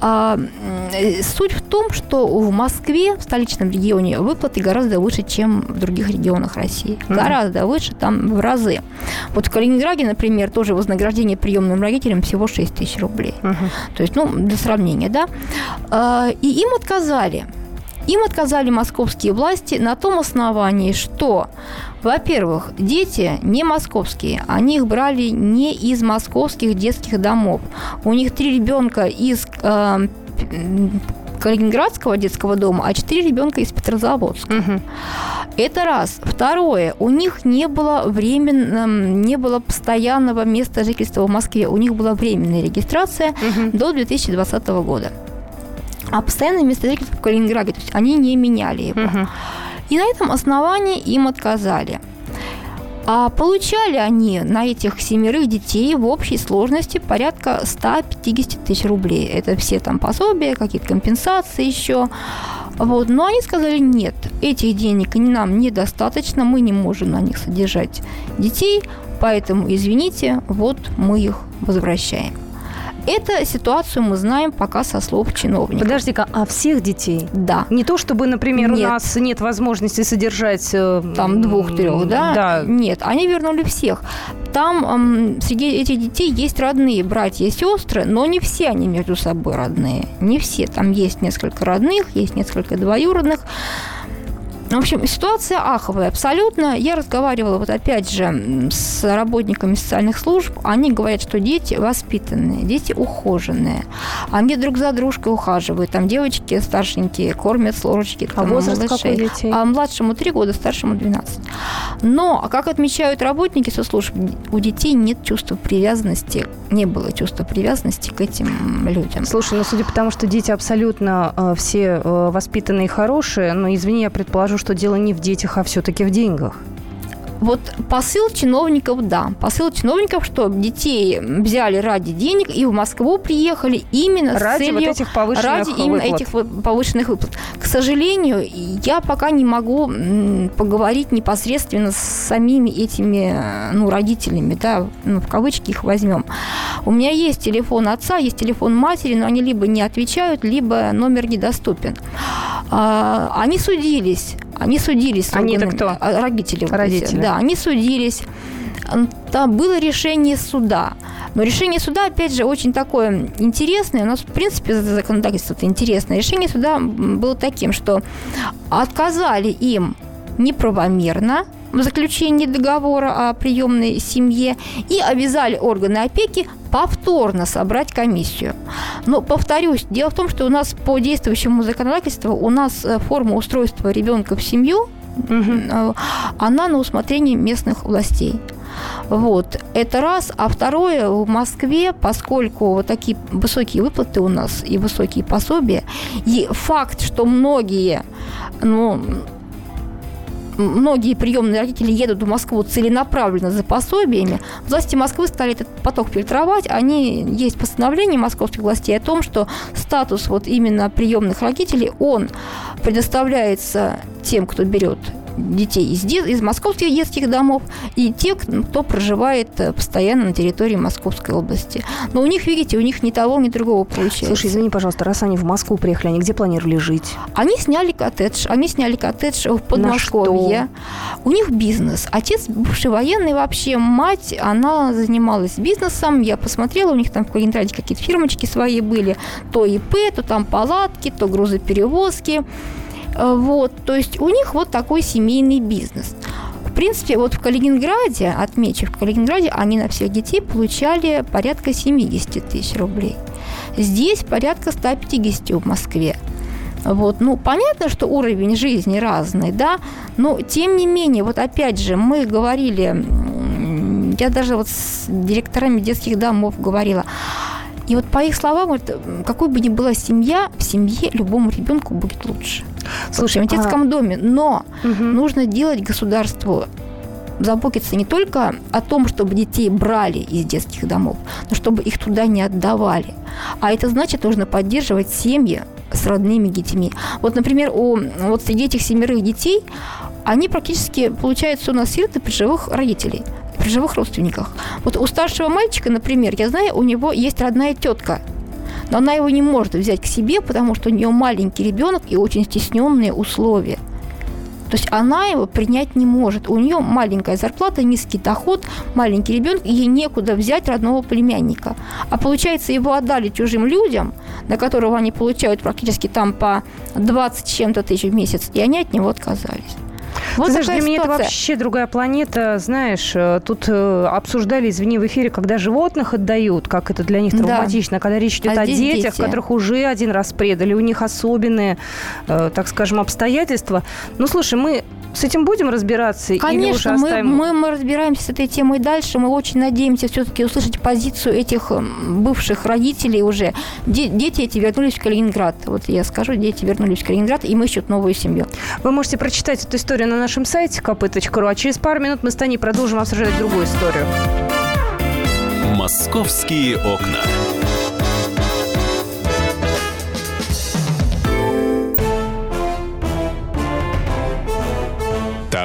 а, м, суть в том, что в Москве, в столичном регионе, выплаты гораздо выше, чем в других регионах России. Мгм. Гораздо выше, там в разы. Вот в Калининграде, например, тоже вознаграждение приемным родителям всего 6 тысяч рублей. То есть, ну, для сравнения, да. А, И им отказали. Им отказали московские власти на том основании, что, во-первых, дети не московские, они их брали не из московских детских домов. У них три ребенка из э, Калининградского детского дома, а четыре ребенка из Петрозаводска. Это раз. Второе. У них не было временно, не было постоянного места жительства в Москве. У них была временная регистрация до 2020 года. А постоянное место жительства в Калининграде, то есть они не меняли его. И на этом основании им отказали. А получали они на этих семерых детей в общей сложности порядка 150 тысяч рублей. Это все там пособия, какие-то компенсации еще. Вот. Но они сказали, нет, этих денег нам недостаточно, мы не можем на них содержать детей, поэтому, извините, вот мы их возвращаем. Эту ситуацию мы знаем пока со слов чиновников. Подожди-ка, а всех детей? Да. Не то, чтобы, например, Нет. у нас нет возможности содержать... э, Там двух-трех, да? Да. Нет, они вернули всех. Там эм, среди этих детей есть родные братья и сестры, но не все они между собой родные. Не все. Там есть несколько родных, есть несколько двоюродных. В общем, ситуация аховая абсолютно. Я разговаривала вот опять же с работниками социальных служб. Они говорят, что дети воспитанные, дети ухоженные. Они друг за дружкой ухаживают. Там девочки старшенькие кормят с ложечки. А возраст малышей. какой детей? А младшему 3 года, старшему 12. Но, как отмечают работники соцслужб, у детей нет чувства привязанности, не было чувства привязанности к этим людям. Слушай, ну судя по тому, что дети абсолютно э, все э, воспитанные и хорошие, но извини, я предположу, что дело не в детях, а все-таки в деньгах. Вот посыл чиновников, да. Посыл чиновников, что детей взяли ради денег и в Москву приехали именно Ради с вот целью... этих повышенных ради именно выплат. этих вот повышенных выплат. К сожалению, я пока не могу поговорить непосредственно с самими этими ну, родителями, да, ну, в кавычки их возьмем. У меня есть телефон отца, есть телефон матери, но они либо не отвечают, либо номер недоступен. А, Они судились. Они судились. Они это кто? а, Родители. Родители. Да, они судились. Там было решение суда. Но решение суда, опять же, очень такое интересное. У нас, в принципе, законодательство это интересное. Решение суда было таким, что отказали им неправомерно заключении договора о приемной семье и обязали органы опеки повторно собрать комиссию. Но, повторюсь, дело в том, что у нас по действующему законодательству у нас э, форма устройства ребенка в семью, э, она на усмотрение местных властей. Вот, это раз. А второе, в Москве, поскольку вот такие высокие выплаты у нас и высокие пособия, и факт, что многие, ну, многие приемные родители едут в Москву целенаправленно за пособиями, власти Москвы стали этот поток фильтровать. Они, есть постановление московских властей о том, что статус вот именно приемных родителей, он предоставляется тем, кто берет детей из, из московских детских домов и те, кто проживает э, постоянно на территории Московской области. Но у них, видите, у них ни того, ни другого получается. Слушай, извини, пожалуйста, раз они в Москву приехали, они где планировали жить? Они сняли коттедж. Они сняли коттедж в Подмосковье. У них бизнес. Отец бывший военный вообще. Мать, она занималась бизнесом. Я посмотрела, у них там в Калининграде какие-то фирмочки свои были. То ИП, то там палатки, то грузоперевозки. Э, Вот, то есть у них вот такой семейный бизнес. В принципе, вот в Калининграде, отмечу, в Калининграде они на всех детей получали порядка 70 тысяч рублей. Здесь порядка 150 в Москве. Вот, ну, понятно, что уровень жизни разный, да, но тем не менее, вот опять же, мы говорили, я даже вот с директорами детских домов говорила, и вот по их словам, м, какой бы ни была семья, в семье любому ребенку будет лучше. Слушай, в детском доме. Но нужно делать государству заботиться не только о том, чтобы детей брали из детских домов, но чтобы их туда не отдавали. А это значит, нужно поддерживать семьи с родными детьми. Вот, например, у, вот среди этих семерых детей они практически, получается, у нас сироты при живых родителей при живых родственниках. Вот у старшего мальчика, например, я знаю, у него есть родная тетка, но она его не может взять к себе, потому что у нее маленький ребенок и очень стесненные условия. То есть она его принять не может. У нее маленькая зарплата, низкий доход, маленький ребенок, ей некуда взять родного племянника. А получается, его отдали чужим людям, на которого они получают практически там по 20 чем-то тысяч в месяц, и они от него отказались. Вот Ты знаешь, для меня это вообще другая планета. Знаешь, э, тут э, обсуждали, извини, в эфире, когда животных отдают, как это для них травматично, да. когда речь идет а о детях, дети. которых уже один раз предали, у них особенные, э, так скажем, обстоятельства. Ну, слушай, мы с этим будем разбираться? Конечно, или уже оставим... мы, мы, мы разбираемся с этой темой дальше. Мы очень надеемся все-таки услышать позицию этих бывших родителей уже. Де- дети эти вернулись в Калининград. Вот я скажу, дети вернулись в Калининград, и мы ищут новую семью. Вы можете прочитать эту историю на нашем сайте kp.ru, а через пару минут мы с Таней продолжим обсуждать другую историю. «Московские окна».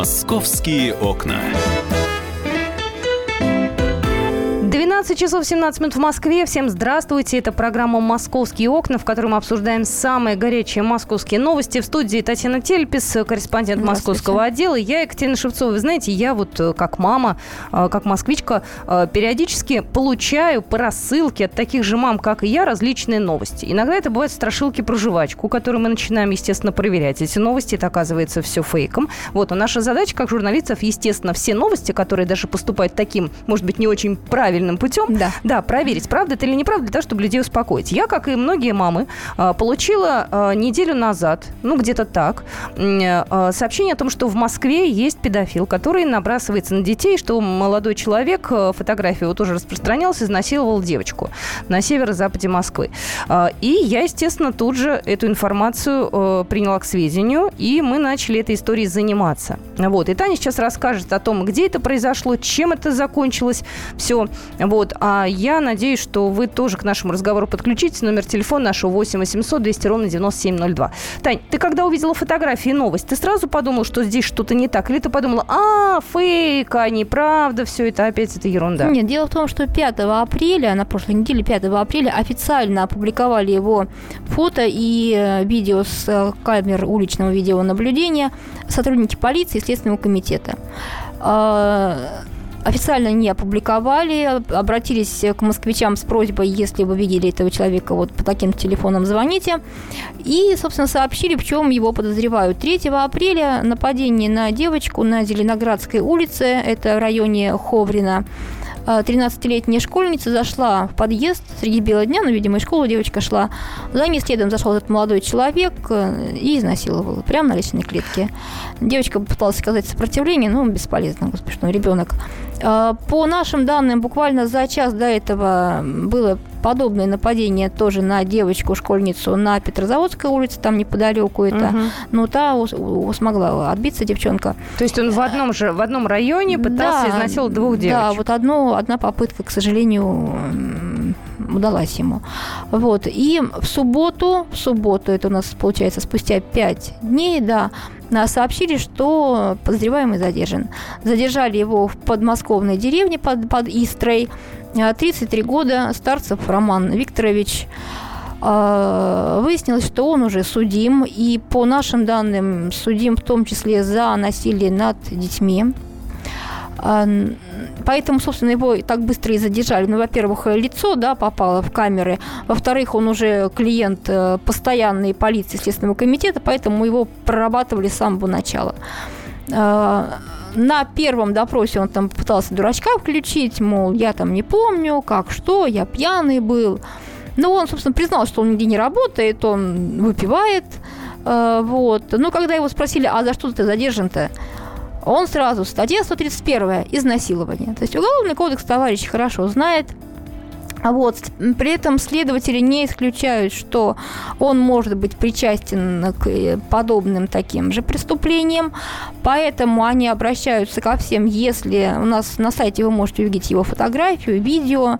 «Московские окна». 12 часов 17 минут в Москве. Всем здравствуйте. Это программа «Московские окна», в которой мы обсуждаем самые горячие московские новости. В студии Татьяна Тельпис, корреспондент московского отдела. Я Екатерина Шевцова. Вы знаете, я вот э, как мама, э, как москвичка, э, периодически получаю по рассылке от таких же мам, как и я, различные новости. Иногда это бывают страшилки про жвачку, которые мы начинаем, естественно, проверять. Эти новости, это оказывается все фейком. Вот, а наша задача, как журналистов, естественно, все новости, которые даже поступают таким, может быть, не очень правильным путем, путем, да. да, проверить, правда это или неправда, для того, чтобы людей успокоить. Я, как и многие мамы, а, получила а, неделю назад, ну, где-то так, а, сообщение о том, что в Москве есть педофил, который набрасывается на детей, что молодой человек, фотографию его тоже распространялся, изнасиловал девочку на северо-западе Москвы. И я, естественно, тут же эту информацию приняла к сведению, и мы начали этой историей заниматься. Вот. И Таня сейчас расскажет о том, где это произошло, чем это закончилось все. Вот. Вот. А я надеюсь, что вы тоже к нашему разговору подключитесь. Номер телефона нашего 8 800 200 ровно 9702. Тань, ты когда увидела фотографии и новость, ты сразу подумала, что здесь что-то не так? Или ты подумала, а, фейк, а неправда, все это опять это ерунда? Нет, дело в том, что 5 апреля, на прошлой неделе 5 апреля официально опубликовали его фото и э, видео с э, камер уличного видеонаблюдения сотрудники полиции и Следственного комитета а, официально не опубликовали, обратились к москвичам с просьбой, если вы видели этого человека, вот по таким телефонам звоните. И, собственно, сообщили, в чем его подозревают. 3 апреля нападение на девочку на Зеленоградской улице, это в районе Ховрина. 13-летняя школьница зашла в подъезд среди бела дня, ну, видимо, из школы девочка шла. За ней следом зашел этот молодой человек э, и изнасиловал прямо на лестничной клетке. Девочка пыталась сказать сопротивление, но бесполезно, господи, что ребенок. А, по нашим данным, буквально за час до этого было подобное нападение тоже на девочку-школьницу на Петрозаводской улице, там неподалеку это. Угу. Но та смогла отбиться девчонка. То есть он в одном же в одном районе пытался да, изнасиловать двух девочек? Да, вот одно, одна попытка, к сожалению, удалась ему. Вот. И в субботу, в субботу, это у нас получается спустя пять дней, да, сообщили, что подозреваемый задержан. Задержали его в подмосковной деревне под, под Истрой. 33 года, Старцев Роман Викторович. А, выяснилось, что он уже судим, и по нашим данным судим в том числе за насилие над детьми. А, поэтому, собственно, его так быстро и задержали. Ну, во-первых, лицо да, попало в камеры. Во-вторых, он уже клиент э, постоянной полиции Следственного комитета, поэтому его прорабатывали с самого начала. На первом допросе он там пытался дурачка включить, мол, я там не помню, как, что, я пьяный был. Но он, собственно, признал, что он нигде не работает, он выпивает, Э, вот. Ну, когда его спросили, а за что ты задержан-то? Он сразу, статья 131, изнасилование. То есть Уголовный кодекс товарищ хорошо знает, вот. При этом следователи не исключают, что он может быть причастен к э, подобным таким же преступлениям, поэтому они обращаются ко всем, если у нас на сайте вы можете увидеть его фотографию, видео,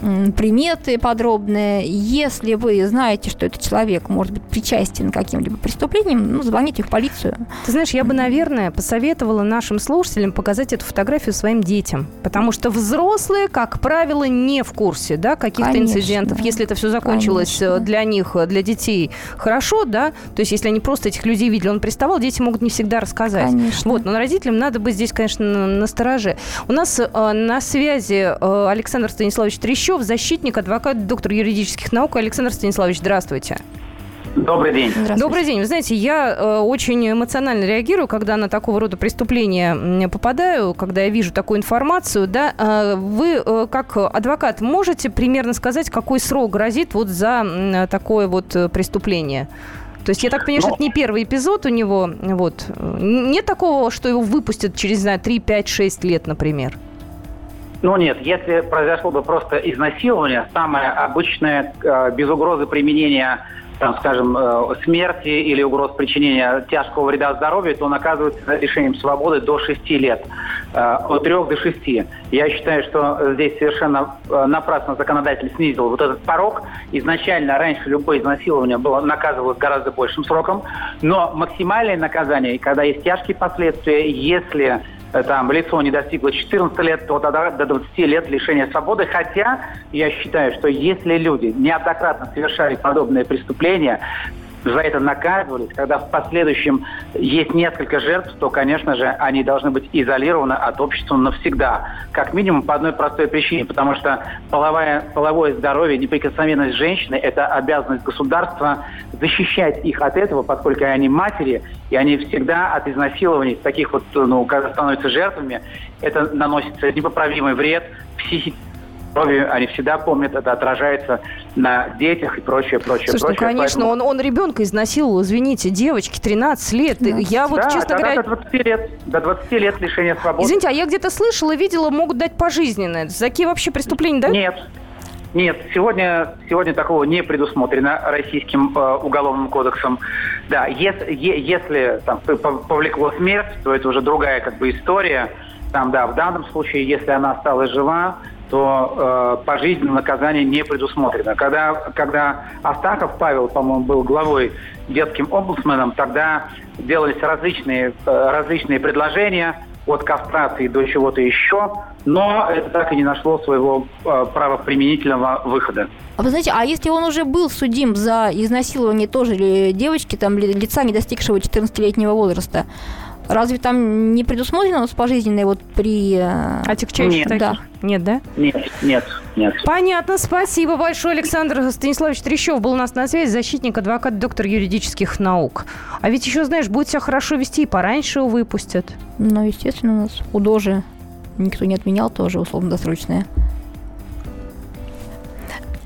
приметы подробные. Если вы знаете, что этот человек может быть причастен к каким-либо преступлениям, ну, звоните в полицию. Ты знаешь, я бы, наверное, посоветовала нашим слушателям показать эту фотографию своим детям, потому что взрослые, как правило, не в курсе, да, каких-то Конечно, инцидентов. Если это все закончилось э, Конечно. для них, э, для детей, хорошо, да, то есть если они просто этих людей видели, он приставал, дети могут не всегда рассказать. Конечно. Вот, но родителям надо быть здесь, конечно, на стороже. У нас э, на связи э, Александр Станиславович Трещев, Ильичев, защитник, адвокат, доктор юридических наук. Александр Станиславович, здравствуйте. Добрый день. Добрый день. Вы знаете, я э, очень эмоционально реагирую, когда на такого рода преступления попадаю, когда я вижу такую информацию. Да, э, вы, э, как адвокат, можете примерно сказать, какой срок грозит вот за э, такое вот э, преступление? То есть я так понимаю, Но... что это не первый эпизод у него. Вот. Нет такого, что его выпустят через, не знаю, 3, 5, 6 лет, например? Ну нет, если произошло бы просто изнасилование, самое обычное, э, без угрозы применения, там, скажем, э, смерти или угроз причинения тяжкого вреда здоровью, то он оказывается решением свободы до 6 лет, э, от 3 до 6. Я считаю, что здесь совершенно напрасно законодатель снизил вот этот порог. Изначально раньше любое изнасилование было наказывалось гораздо большим сроком, но максимальное наказание, когда есть тяжкие последствия, если там лицо не достигло 14 лет, то тогда до 20 лет лишения свободы. Хотя я считаю, что если люди неоднократно совершали подобные преступления, за это наказывались, когда в последующем есть несколько жертв, то, конечно же, они должны быть изолированы от общества навсегда. Как минимум по одной простой причине, потому что половое, половое здоровье, неприкосновенность женщины – это обязанность государства защищать их от этого, поскольку они матери, и они всегда от изнасилований, таких вот, ну, когда становятся жертвами, это наносится непоправимый вред психике здоровью, они всегда помнят, это отражается на детях и прочее, прочее, Слушай, прочее. ну, конечно, Поэтому... он, он ребенка изнасиловал, извините, девочки, 13 лет. Да. Я вот, да, честно да, говоря... до 20 лет, до 20 лет лишения свободы. Извините, а я где-то слышала, видела, могут дать пожизненное. За какие вообще преступления, да? Нет, нет, сегодня, сегодня такого не предусмотрено российским э, уголовным кодексом. Да, если, если там, повлекло смерть, то это уже другая как бы история. Там, да, в данном случае, если она осталась жива, то э, пожизненное наказание не предусмотрено. Когда, когда Астахов Павел, по-моему, был главой детским омбудсменом, тогда делались различные, э, различные предложения от кастрации до чего-то еще, но это так и не нашло своего э, правоприменительного выхода. А вы знаете, а если он уже был судим за изнасилование тоже девочки, там, лица, не достигшего 14-летнего возраста, Разве там не предусмотрено у нас пожизненное вот при... Э, Отягчающих нет. таких? Да. Нет, да? Нет, нет, нет. Понятно, спасибо большое. Александр Станиславович Трещев был у нас на связи, защитник, адвокат, доктор юридических наук. А ведь еще, знаешь, будет себя хорошо вести, и пораньше его выпустят. Ну, естественно, у нас УДО же никто не отменял, тоже условно-досрочное.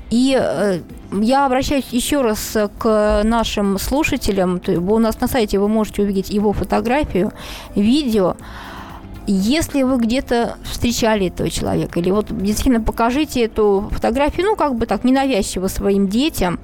И э, я обращаюсь еще раз к нашим слушателям. У нас на сайте вы можете увидеть его фотографию, видео. Если вы где-то встречали этого человека, или вот действительно покажите эту фотографию, ну, как бы так, ненавязчиво своим детям,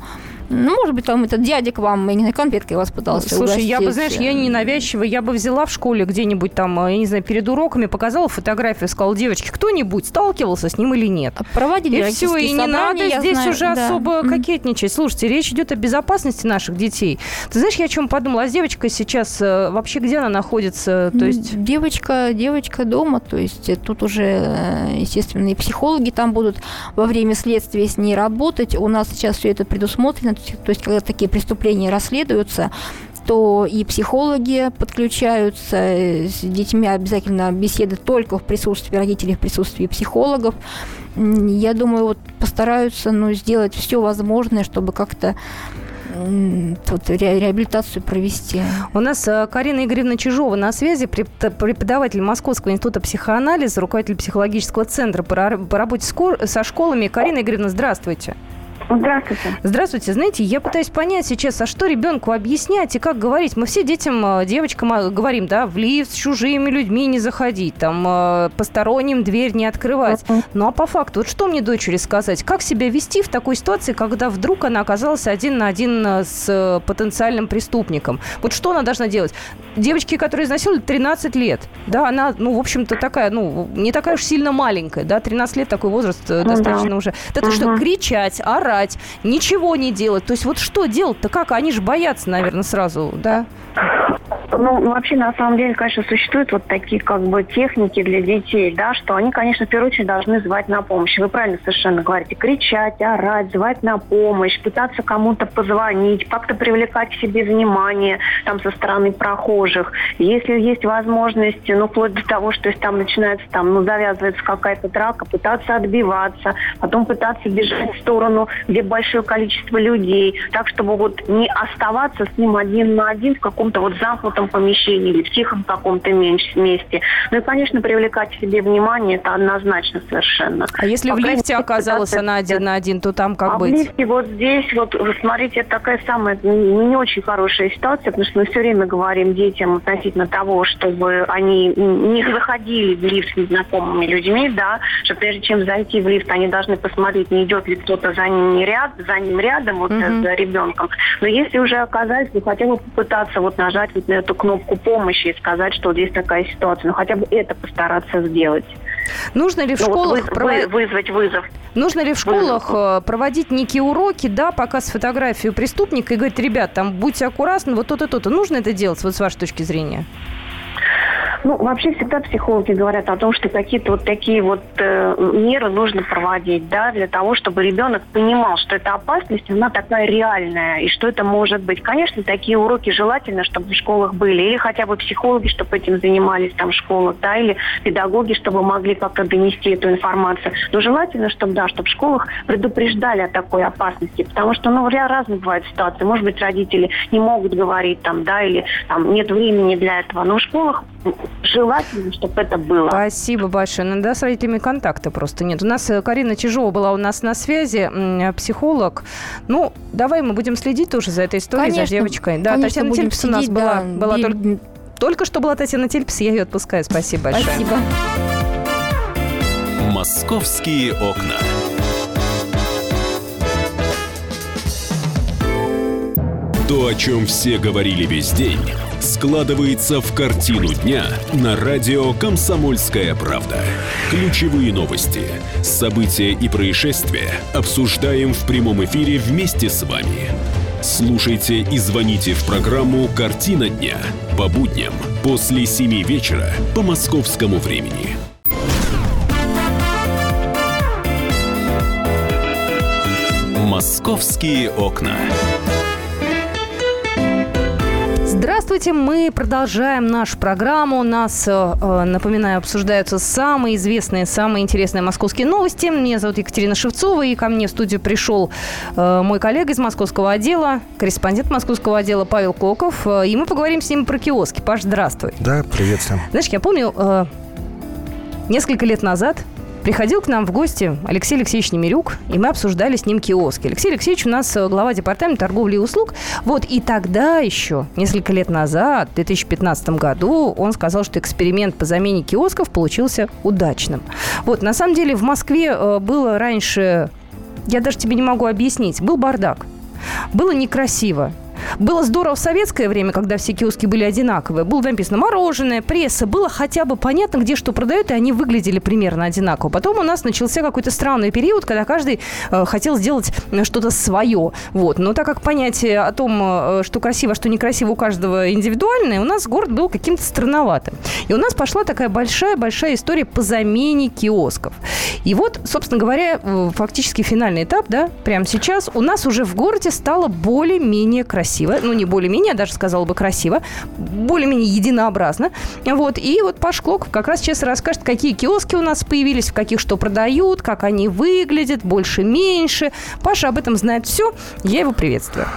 ну, может быть, там этот дядя к вам, я не знаю, конфеткой вас пытался Слушай, угостить. я бы, знаешь, я не навязчиво, я бы взяла в школе где-нибудь там, я не знаю, перед уроками, показала фотографию, сказала, девочки, кто-нибудь сталкивался с ним или нет? А проводили И все, и не надо здесь знаю, уже да. особо mm. кокетничать. Слушайте, речь идет о безопасности наших детей. Ты знаешь, я о чем подумала? А с девочкой сейчас э, вообще где она находится? То есть... Девочка, девочка дома, то есть тут уже, э, естественно, и психологи там будут во время следствия с ней работать. У нас сейчас все это предусмотрено, то есть когда такие преступления расследуются, то и психологи подключаются, с детьми обязательно беседы только в присутствии родителей, в присутствии психологов. Я думаю, вот постараются ну, сделать все возможное, чтобы как-то тут ре реабилитацию провести. У нас э, Карина Игоревна Чижова на связи, преподаватель Московского института психоанализа, руководитель психологического центра по работе со школами. Карина Игоревна, здравствуйте. Здравствуйте. Здравствуйте. Знаете, я пытаюсь понять сейчас, а что ребенку объяснять и как говорить? Мы все детям, э, девочкам э, говорим, да, в лифт с чужими людьми не заходить, там, э, посторонним дверь не открывать. Ну, а по факту, вот что мне дочери сказать? Как себя вести в такой ситуации, когда вдруг она оказалась один на один с потенциальным преступником? Вот что она должна делать? Девочки, которые изнасиловали 13 лет, да, она, ну, в общем-то, такая, ну, не такая уж сильно маленькая, да, 13 лет такой возраст ну, достаточно уже. Это угу. что, кричать, орать, ждать, ничего не делать. То есть вот что делать-то как? Они же боятся, наверное, сразу, да? Ну, вообще, на самом деле, конечно, существуют вот такие как бы техники для детей, да, что они, конечно, в первую очередь должны звать на помощь. Вы правильно совершенно говорите. Кричать, орать, звать на помощь, пытаться кому-то позвонить, как-то привлекать к себе внимание там со стороны прохожих. Если есть возможность, ну, вплоть до того, что если там начинается там, ну, завязывается какая-то драка, пытаться отбиваться, потом пытаться бежать в сторону, где большое количество людей, так, чтобы вот не оставаться с ним один на один в каком-то вот замкнутом помещении или в тихом каком-то месте. Ну и, конечно, привлекать к себе внимание, это однозначно совершенно. А если По в лифте оказалась она один на один, то там как а быть? в лифте вот здесь, вот, смотрите, это такая самая не очень хорошая ситуация, потому что мы все время говорим детям относительно того, чтобы они не заходили в лифт с незнакомыми людьми, да, что прежде чем зайти в лифт, они должны посмотреть, не идет ли кто-то за ним не ряд, за ним рядом, вот mm-hmm. за ребенком. Но если уже оказались, то хотя бы попытаться вот нажать вот на эту кнопку помощи и сказать, что вот есть такая ситуация. Ну, хотя бы это постараться сделать. Нужно ли в ну, школах... Вот вы, пров... вызвать вызов. Нужно ли в школах вызов. Э, проводить некие уроки, да, показ фотографию преступника и говорить, ребят, там, будьте аккуратны, вот то-то, то-то. Нужно это делать, вот с вашей точки зрения? Ну, вообще всегда психологи говорят о том, что какие-то вот такие вот э, меры нужно проводить, да, для того, чтобы ребенок понимал, что эта опасность, она такая реальная, и что это может быть. Конечно, такие уроки желательно, чтобы в школах были, или хотя бы психологи, чтобы этим занимались там в школах, да, или педагоги, чтобы могли как-то донести эту информацию. Но желательно, чтобы, да, чтобы в школах предупреждали о такой опасности, потому что, ну, разные бывают ситуации. Может быть, родители не могут говорить там, да, или там нет времени для этого. Но в школах желательно, чтобы это было. Спасибо большое. Иногда с родителями контакта просто нет. У нас э, Карина Чижова была у нас на связи, психолог. Ну, давай мы будем следить тоже за этой историей, конечно, за девочкой. Да, конечно, Татьяна Тельпс у нас да, была, была бил... только, только что была Татьяна Тельпс, я ее отпускаю. Спасибо большое. Спасибо. Московские окна. То, о чем все говорили весь день – складывается в картину дня на радио «Комсомольская правда». Ключевые новости, события и происшествия обсуждаем в прямом эфире вместе с вами. Слушайте и звоните в программу «Картина дня» по будням после 7 вечера по московскому времени. «Московские окна». Здравствуйте, мы продолжаем нашу программу. У нас, э, э, напоминаю, обсуждаются самые известные, самые интересные московские новости. Меня зовут Екатерина Шевцова, и ко мне в студию пришел э, мой коллега из московского отдела, корреспондент московского отдела Павел Клоков, и мы поговорим с ним про киоски. Паш, здравствуй. Да, приветствую. Знаешь, я помню, несколько лет назад Приходил к нам в гости Алексей Алексеевич Немирюк, и мы обсуждали с ним киоски. Алексей Алексеевич у нас э, глава департамента торговли и услуг. Вот и тогда еще, несколько лет назад, в 2015 году, он сказал, что эксперимент по замене киосков получился удачным. Вот, на самом деле, в Москве э, было раньше, я даже тебе не могу объяснить, был бардак. Было некрасиво. Было здорово в советское время, когда все киоски были одинаковые. Было написано мороженое, пресса. Было хотя бы понятно, где что продают, и они выглядели примерно одинаково. Потом у нас начался какой-то странный период, когда каждый э, хотел сделать э, что-то свое. Вот. Но так как понятие о том, э, что красиво, что некрасиво у каждого индивидуальное, у нас город был каким-то странноватым. И у нас пошла такая большая-большая история по замене киосков. И вот, собственно говоря, э, фактически финальный этап, да, прямо сейчас у нас уже в городе стало более-менее красиво красиво, ну не более-менее, я даже сказала бы красиво, более-менее единообразно. Вот. И вот Паш Клоков как раз сейчас расскажет, какие киоски у нас появились, в каких что продают, как они выглядят, больше-меньше. Паша об этом знает все. Я его приветствую.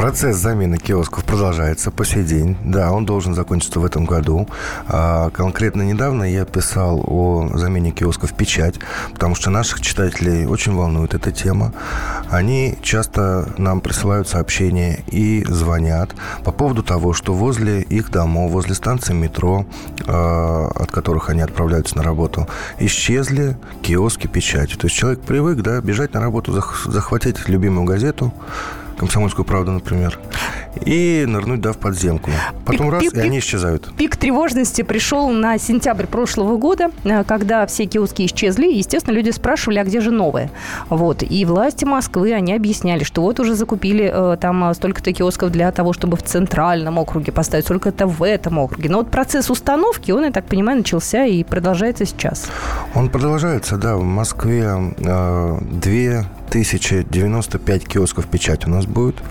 Процесс замены киосков продолжается по сей день. Да, он должен закончиться в этом году. А, конкретно недавно я писал о замене киосков печать, потому что наших читателей очень волнует эта тема. Они часто нам присылают сообщения и звонят по поводу того, что возле их домов, возле станции метро, а, от которых они отправляются на работу, исчезли киоски печати. То есть человек привык да, бежать на работу, захватить любимую газету, «Комсомольскую правду», например, и нырнуть, да, в подземку. Потом пик, раз, пик, и они исчезают. Пик тревожности пришел на сентябрь прошлого года, э, когда все киоски исчезли. Естественно, люди спрашивали, а где же новые? Вот. И власти Москвы, они объясняли, что вот уже закупили э, там э, столько-то киосков для того, чтобы в центральном округе поставить, столько-то в этом округе. Но вот процесс установки, он, я так понимаю, начался и продолжается сейчас. Он продолжается, да. В Москве э, две 1095 киосков печать у нас будет.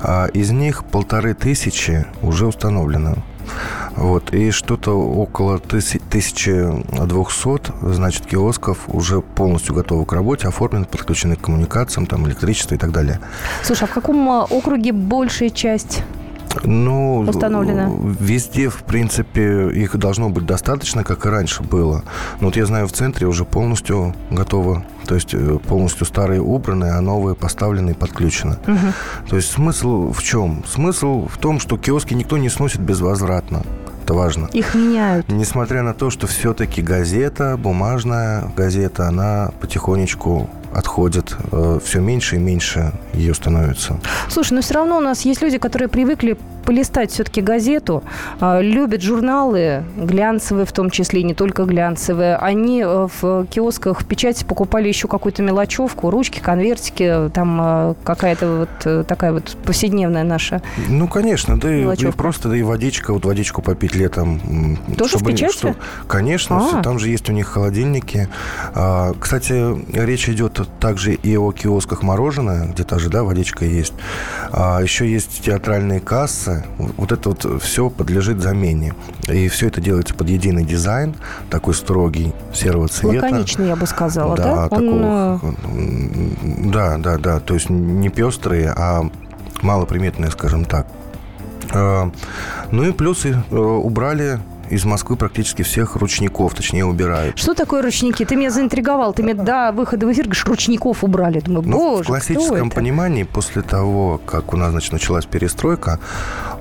А из них полторы тысячи уже установлено. Вот, и что-то около 1200, значит, киосков уже полностью готовы к работе, оформлены, подключены к коммуникациям, там, электричество и так далее. Слушай, а в каком а, округе большая часть ну, установлено? Везде, в принципе, их должно быть достаточно, как и раньше было. Но вот я знаю, в центре уже полностью готово. То есть э, полностью старые убраны, а новые поставлены и подключены. Угу. То есть смысл в чем? Смысл в том, что киоски никто не сносит безвозвратно. Это важно. Их меняют. Несмотря на то, что все-таки газета, бумажная газета, она потихонечку отходит. Э, все меньше и меньше ее становится. Слушай, но все равно у нас есть люди, которые привыкли полистать все-таки газету, а, любят журналы, глянцевые в том числе, не только глянцевые. Они э, в киосках печати покупали еще какую-то мелочевку, ручки, конвертики, там э, какая-то вот э, такая вот повседневная наша Ну, конечно, да и, и просто, да и водичка, вот водичку попить летом. Тоже чтобы, в печати? Что, конечно, а. там же есть у них холодильники. А, кстати, речь идет также и о киосках мороженое, где то же, да, водичка есть. А, еще есть театральные кассы, вот это вот все подлежит замене. И все это делается под единый дизайн, такой строгий, серого цвета. Лаконичный, я бы сказала, да? Да, такого, Он... да, да, да. То есть не пестрые, а малоприметные, скажем так. А, ну и плюсы э, убрали из Москвы практически всех ручников, точнее, убирают. Что такое ручники? Ты меня заинтриговал. Ты мне до выхода в эфир говоришь, ручников убрали. Думаю, ну, боже, В классическом понимании, после того, как у нас значит, началась перестройка,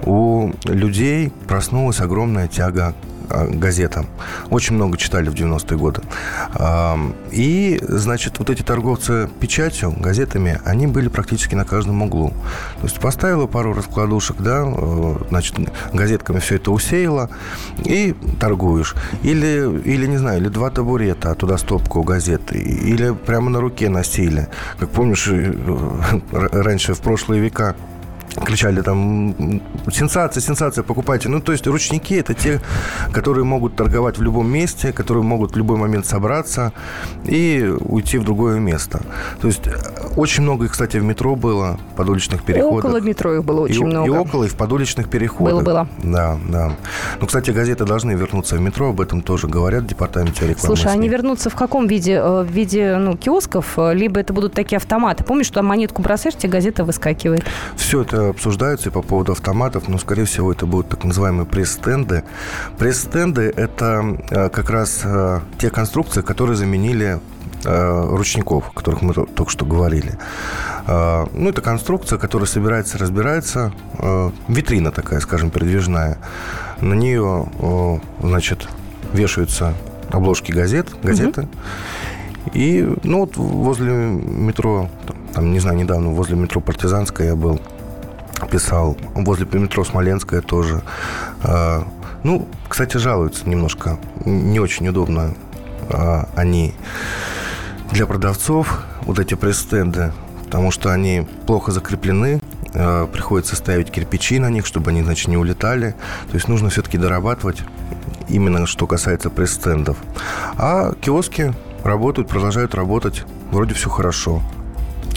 у людей проснулась огромная тяга газетам. Очень много читали в 90-е годы. И, значит, вот эти торговцы печатью, газетами, они были практически на каждом углу. То есть поставила пару раскладушек, да, э, значит, газетками все это усеяла и торгуешь. Или, или не знаю, или два табурета, а туда стопку газеты. Или прямо на руке носили. Как помнишь, э, раньше, в прошлые века, кричали там сенсация, сенсация, покупайте. Ну, то есть ручники – это те, которые могут торговать в любом месте, которые могут в любой момент собраться и уйти в другое место. То есть э, очень много их, кстати, в метро было, в подуличных переходах. Около метро их было очень и, много. И около, и в подуличных переходах. Было-было. Да, да. Ну, кстати, газеты должны вернуться в метро, об этом тоже говорят в департаменте рекламы. Слушай, они вернутся в каком виде? Э, в виде ну, киосков, э, либо это будут такие автоматы? Помнишь, что монетку бросаешь, тебе газета выскакивает? Все это обсуждаются и по поводу автоматов, но, скорее всего, это будут так называемые пресс-стенды. Пресс-стенды – это э, как раз э, те конструкции, которые заменили э, ручников, о которых мы только что говорили. Ну, это конструкция, которая собирается, разбирается. Витрина такая, скажем, передвижная. На нее, значит, вешаются обложки газет, газеты. Угу. И, ну, вот возле метро, там, не знаю, недавно возле метро Партизанская я был, писал. Возле метро Смоленская тоже. А, ну, кстати, жалуются немножко. Не очень удобно а, они для продавцов, вот эти пресс-стенды, потому что они плохо закреплены, а, приходится ставить кирпичи на них, чтобы они, значит, не улетали. То есть нужно все-таки дорабатывать именно что касается пресс-стендов. А киоски работают, продолжают работать. Вроде все хорошо.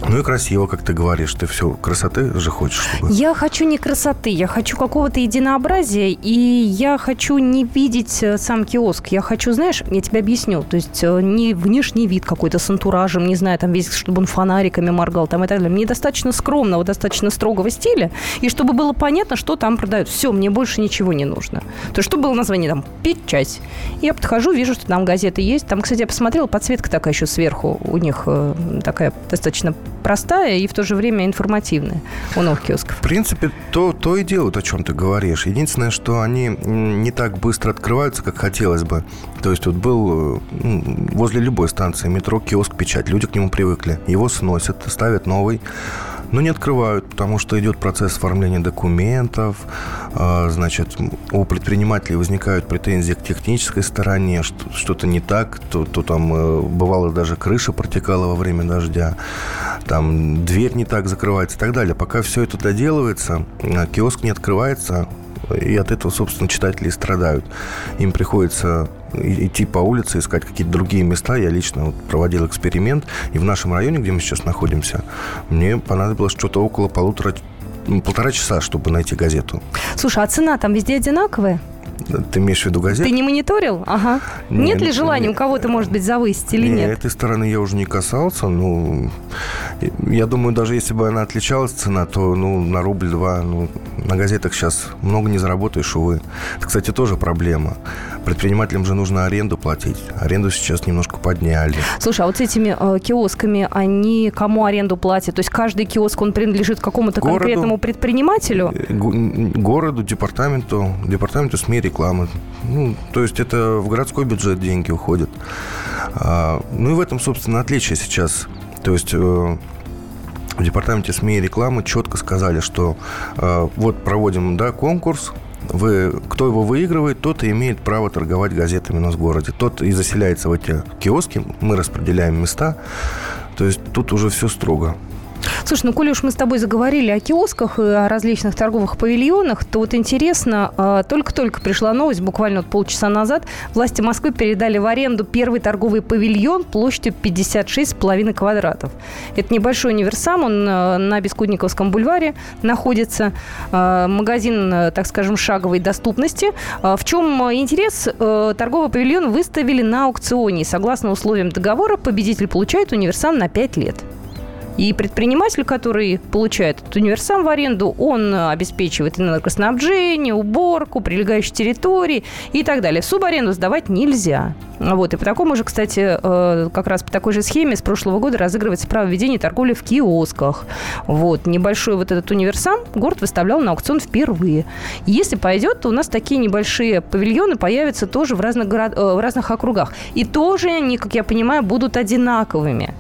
Ну и красиво, как ты говоришь. Ты все красоты же хочешь, чтобы... Я хочу не красоты, я хочу какого-то единообразия, и я хочу не видеть э, сам киоск. Я хочу, знаешь, я тебе объясню, то есть э, не внешний вид какой-то с антуражем, не знаю, там весь, чтобы он фонариками моргал там и так далее. Мне достаточно скромного, достаточно строгого стиля, и чтобы было понятно, что там продают. Все, мне больше ничего не нужно. То есть, чтобы было название там «Печать». Я подхожу, вижу, что там газеты есть. Там, кстати, я посмотрела, подсветка такая еще сверху у них э, такая достаточно простая и в то же время информативная у новых киосков. В принципе, то, то и делают, о чем ты говоришь. Единственное, что они не так быстро открываются, как хотелось бы. То есть вот был ну, возле любой станции метро киоск печать. Люди к нему привыкли. Его сносят, ставят новый но не открывают, потому что идет процесс оформления документов, а, значит, у предпринимателей возникают претензии к технической стороне, что-то не так, то, то там э, бывало даже крыша протекала во время дождя, там дверь не так закрывается и так далее. Пока все это доделывается, а, киоск не открывается, и от этого, собственно, читатели страдают. Им приходится идти по улице, искать какие-то другие места. Я лично вот проводил эксперимент, и в нашем районе, где мы сейчас находимся, мне понадобилось что-то около полутора полтора часа, чтобы найти газету. Слушай, а цена там везде одинаковая? Ты имеешь в виду газету? Ты не мониторил? Ага. Нет, нет ли желания нет, у кого-то, может быть, завысить или нет? Нет, этой стороны я уже не касался. Ну, я думаю, даже если бы она отличалась цена, то ну, на рубль-два, ну, на газетах сейчас много не заработаешь, увы. Это, кстати, тоже проблема. Предпринимателям же нужно аренду платить. Аренду сейчас немножко подняли. Слушай, а вот с этими э, киосками, они кому аренду платят? То есть каждый киоск, он принадлежит какому-то городу, конкретному предпринимателю? Э, городу, департаменту, департаменту СМИ, рекламы. Ну, то есть это в городской бюджет деньги уходят. А, ну и в этом, собственно, отличие сейчас. То есть... Э, в департаменте СМИ и рекламы четко сказали, что э, вот проводим да, конкурс, вы, кто его выигрывает, тот и имеет право торговать газетами у нас в городе. Тот и заселяется в эти киоски, мы распределяем места. То есть тут уже все строго. Слушай, ну, коли уж мы с тобой заговорили о киосках и о различных торговых павильонах, то вот интересно, а, только-только пришла новость, буквально вот полчаса назад, власти Москвы передали в аренду первый торговый павильон площадью 56,5 квадратов. Это небольшой универсам, он а, на Бескудниковском бульваре находится. А, магазин, так скажем, шаговой доступности. В чем интерес? Торговый павильон выставили на аукционе. Согласно условиям договора, победитель получает универсам на 5 лет. И предприниматель, который получает этот универсам в аренду, он обеспечивает энергоснабжение, уборку, прилегающей территории и так далее. Субаренду сдавать нельзя. Вот. И по такому же, кстати, э, как раз по такой же схеме с прошлого года разыгрывается право ведения торговли в киосках. Вот. Небольшой вот этот универсам город выставлял на аукцион впервые. Если пойдет, то у нас такие небольшие павильоны появятся тоже в разных, город... Э, в разных округах. И тоже они, как я понимаю, будут одинаковыми,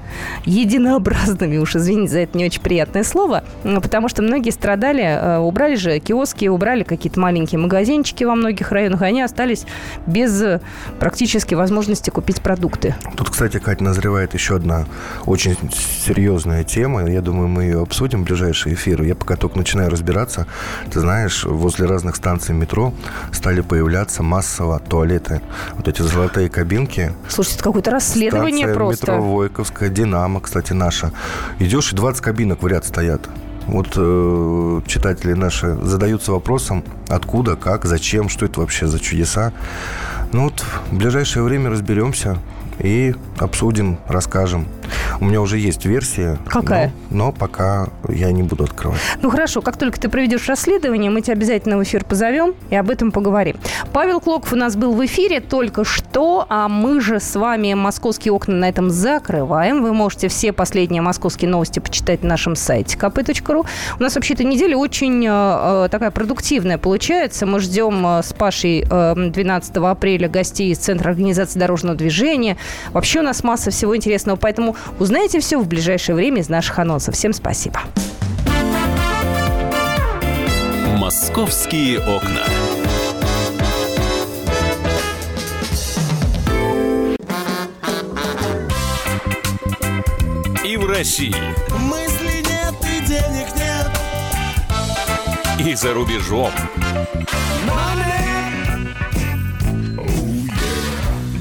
единообразными уж извините за это не очень приятное слово, потому что многие страдали, э, убрали же киоски, убрали какие-то маленькие магазинчики во многих районах, и они остались без э, практически возможности купить продукты. Тут, кстати, Катя, назревает еще одна очень серьезная тема. Я думаю, мы ее обсудим в ближайшие эфиры. Я пока только начинаю разбираться. Ты знаешь, возле разных станций метро стали появляться массово туалеты. Вот эти золотые кабинки. Слушайте, это какое-то расследование Станция просто. метро Войковская, Динамо, кстати, наша. Идешь, и 20 кабинок в ряд стоят. Вот э, читатели наши задаются вопросом, откуда, как, зачем, что это вообще за чудеса. Ну вот в ближайшее время разберемся и обсудим, расскажем. У меня уже есть версия. Какая? Но, но пока я не буду открывать. Ну хорошо, как только ты проведешь расследование, мы тебя обязательно в эфир позовем и об этом поговорим. Павел Клоков у нас был в эфире только что, а мы же с вами московские окна на этом закрываем. Вы можете все последние московские новости почитать на нашем сайте kp.ru. У нас вообще-то неделя очень э, э, такая продуктивная получается. Мы ждем э, с Пашей э, 12 апреля гостей из Центра организации дорожного движения. Вообще у нас масса всего интересного, поэтому узнаете все в ближайшее время из наших анонсов. Всем спасибо. Московские окна. И в России. Мысли нет и денег нет. И за рубежом. Money.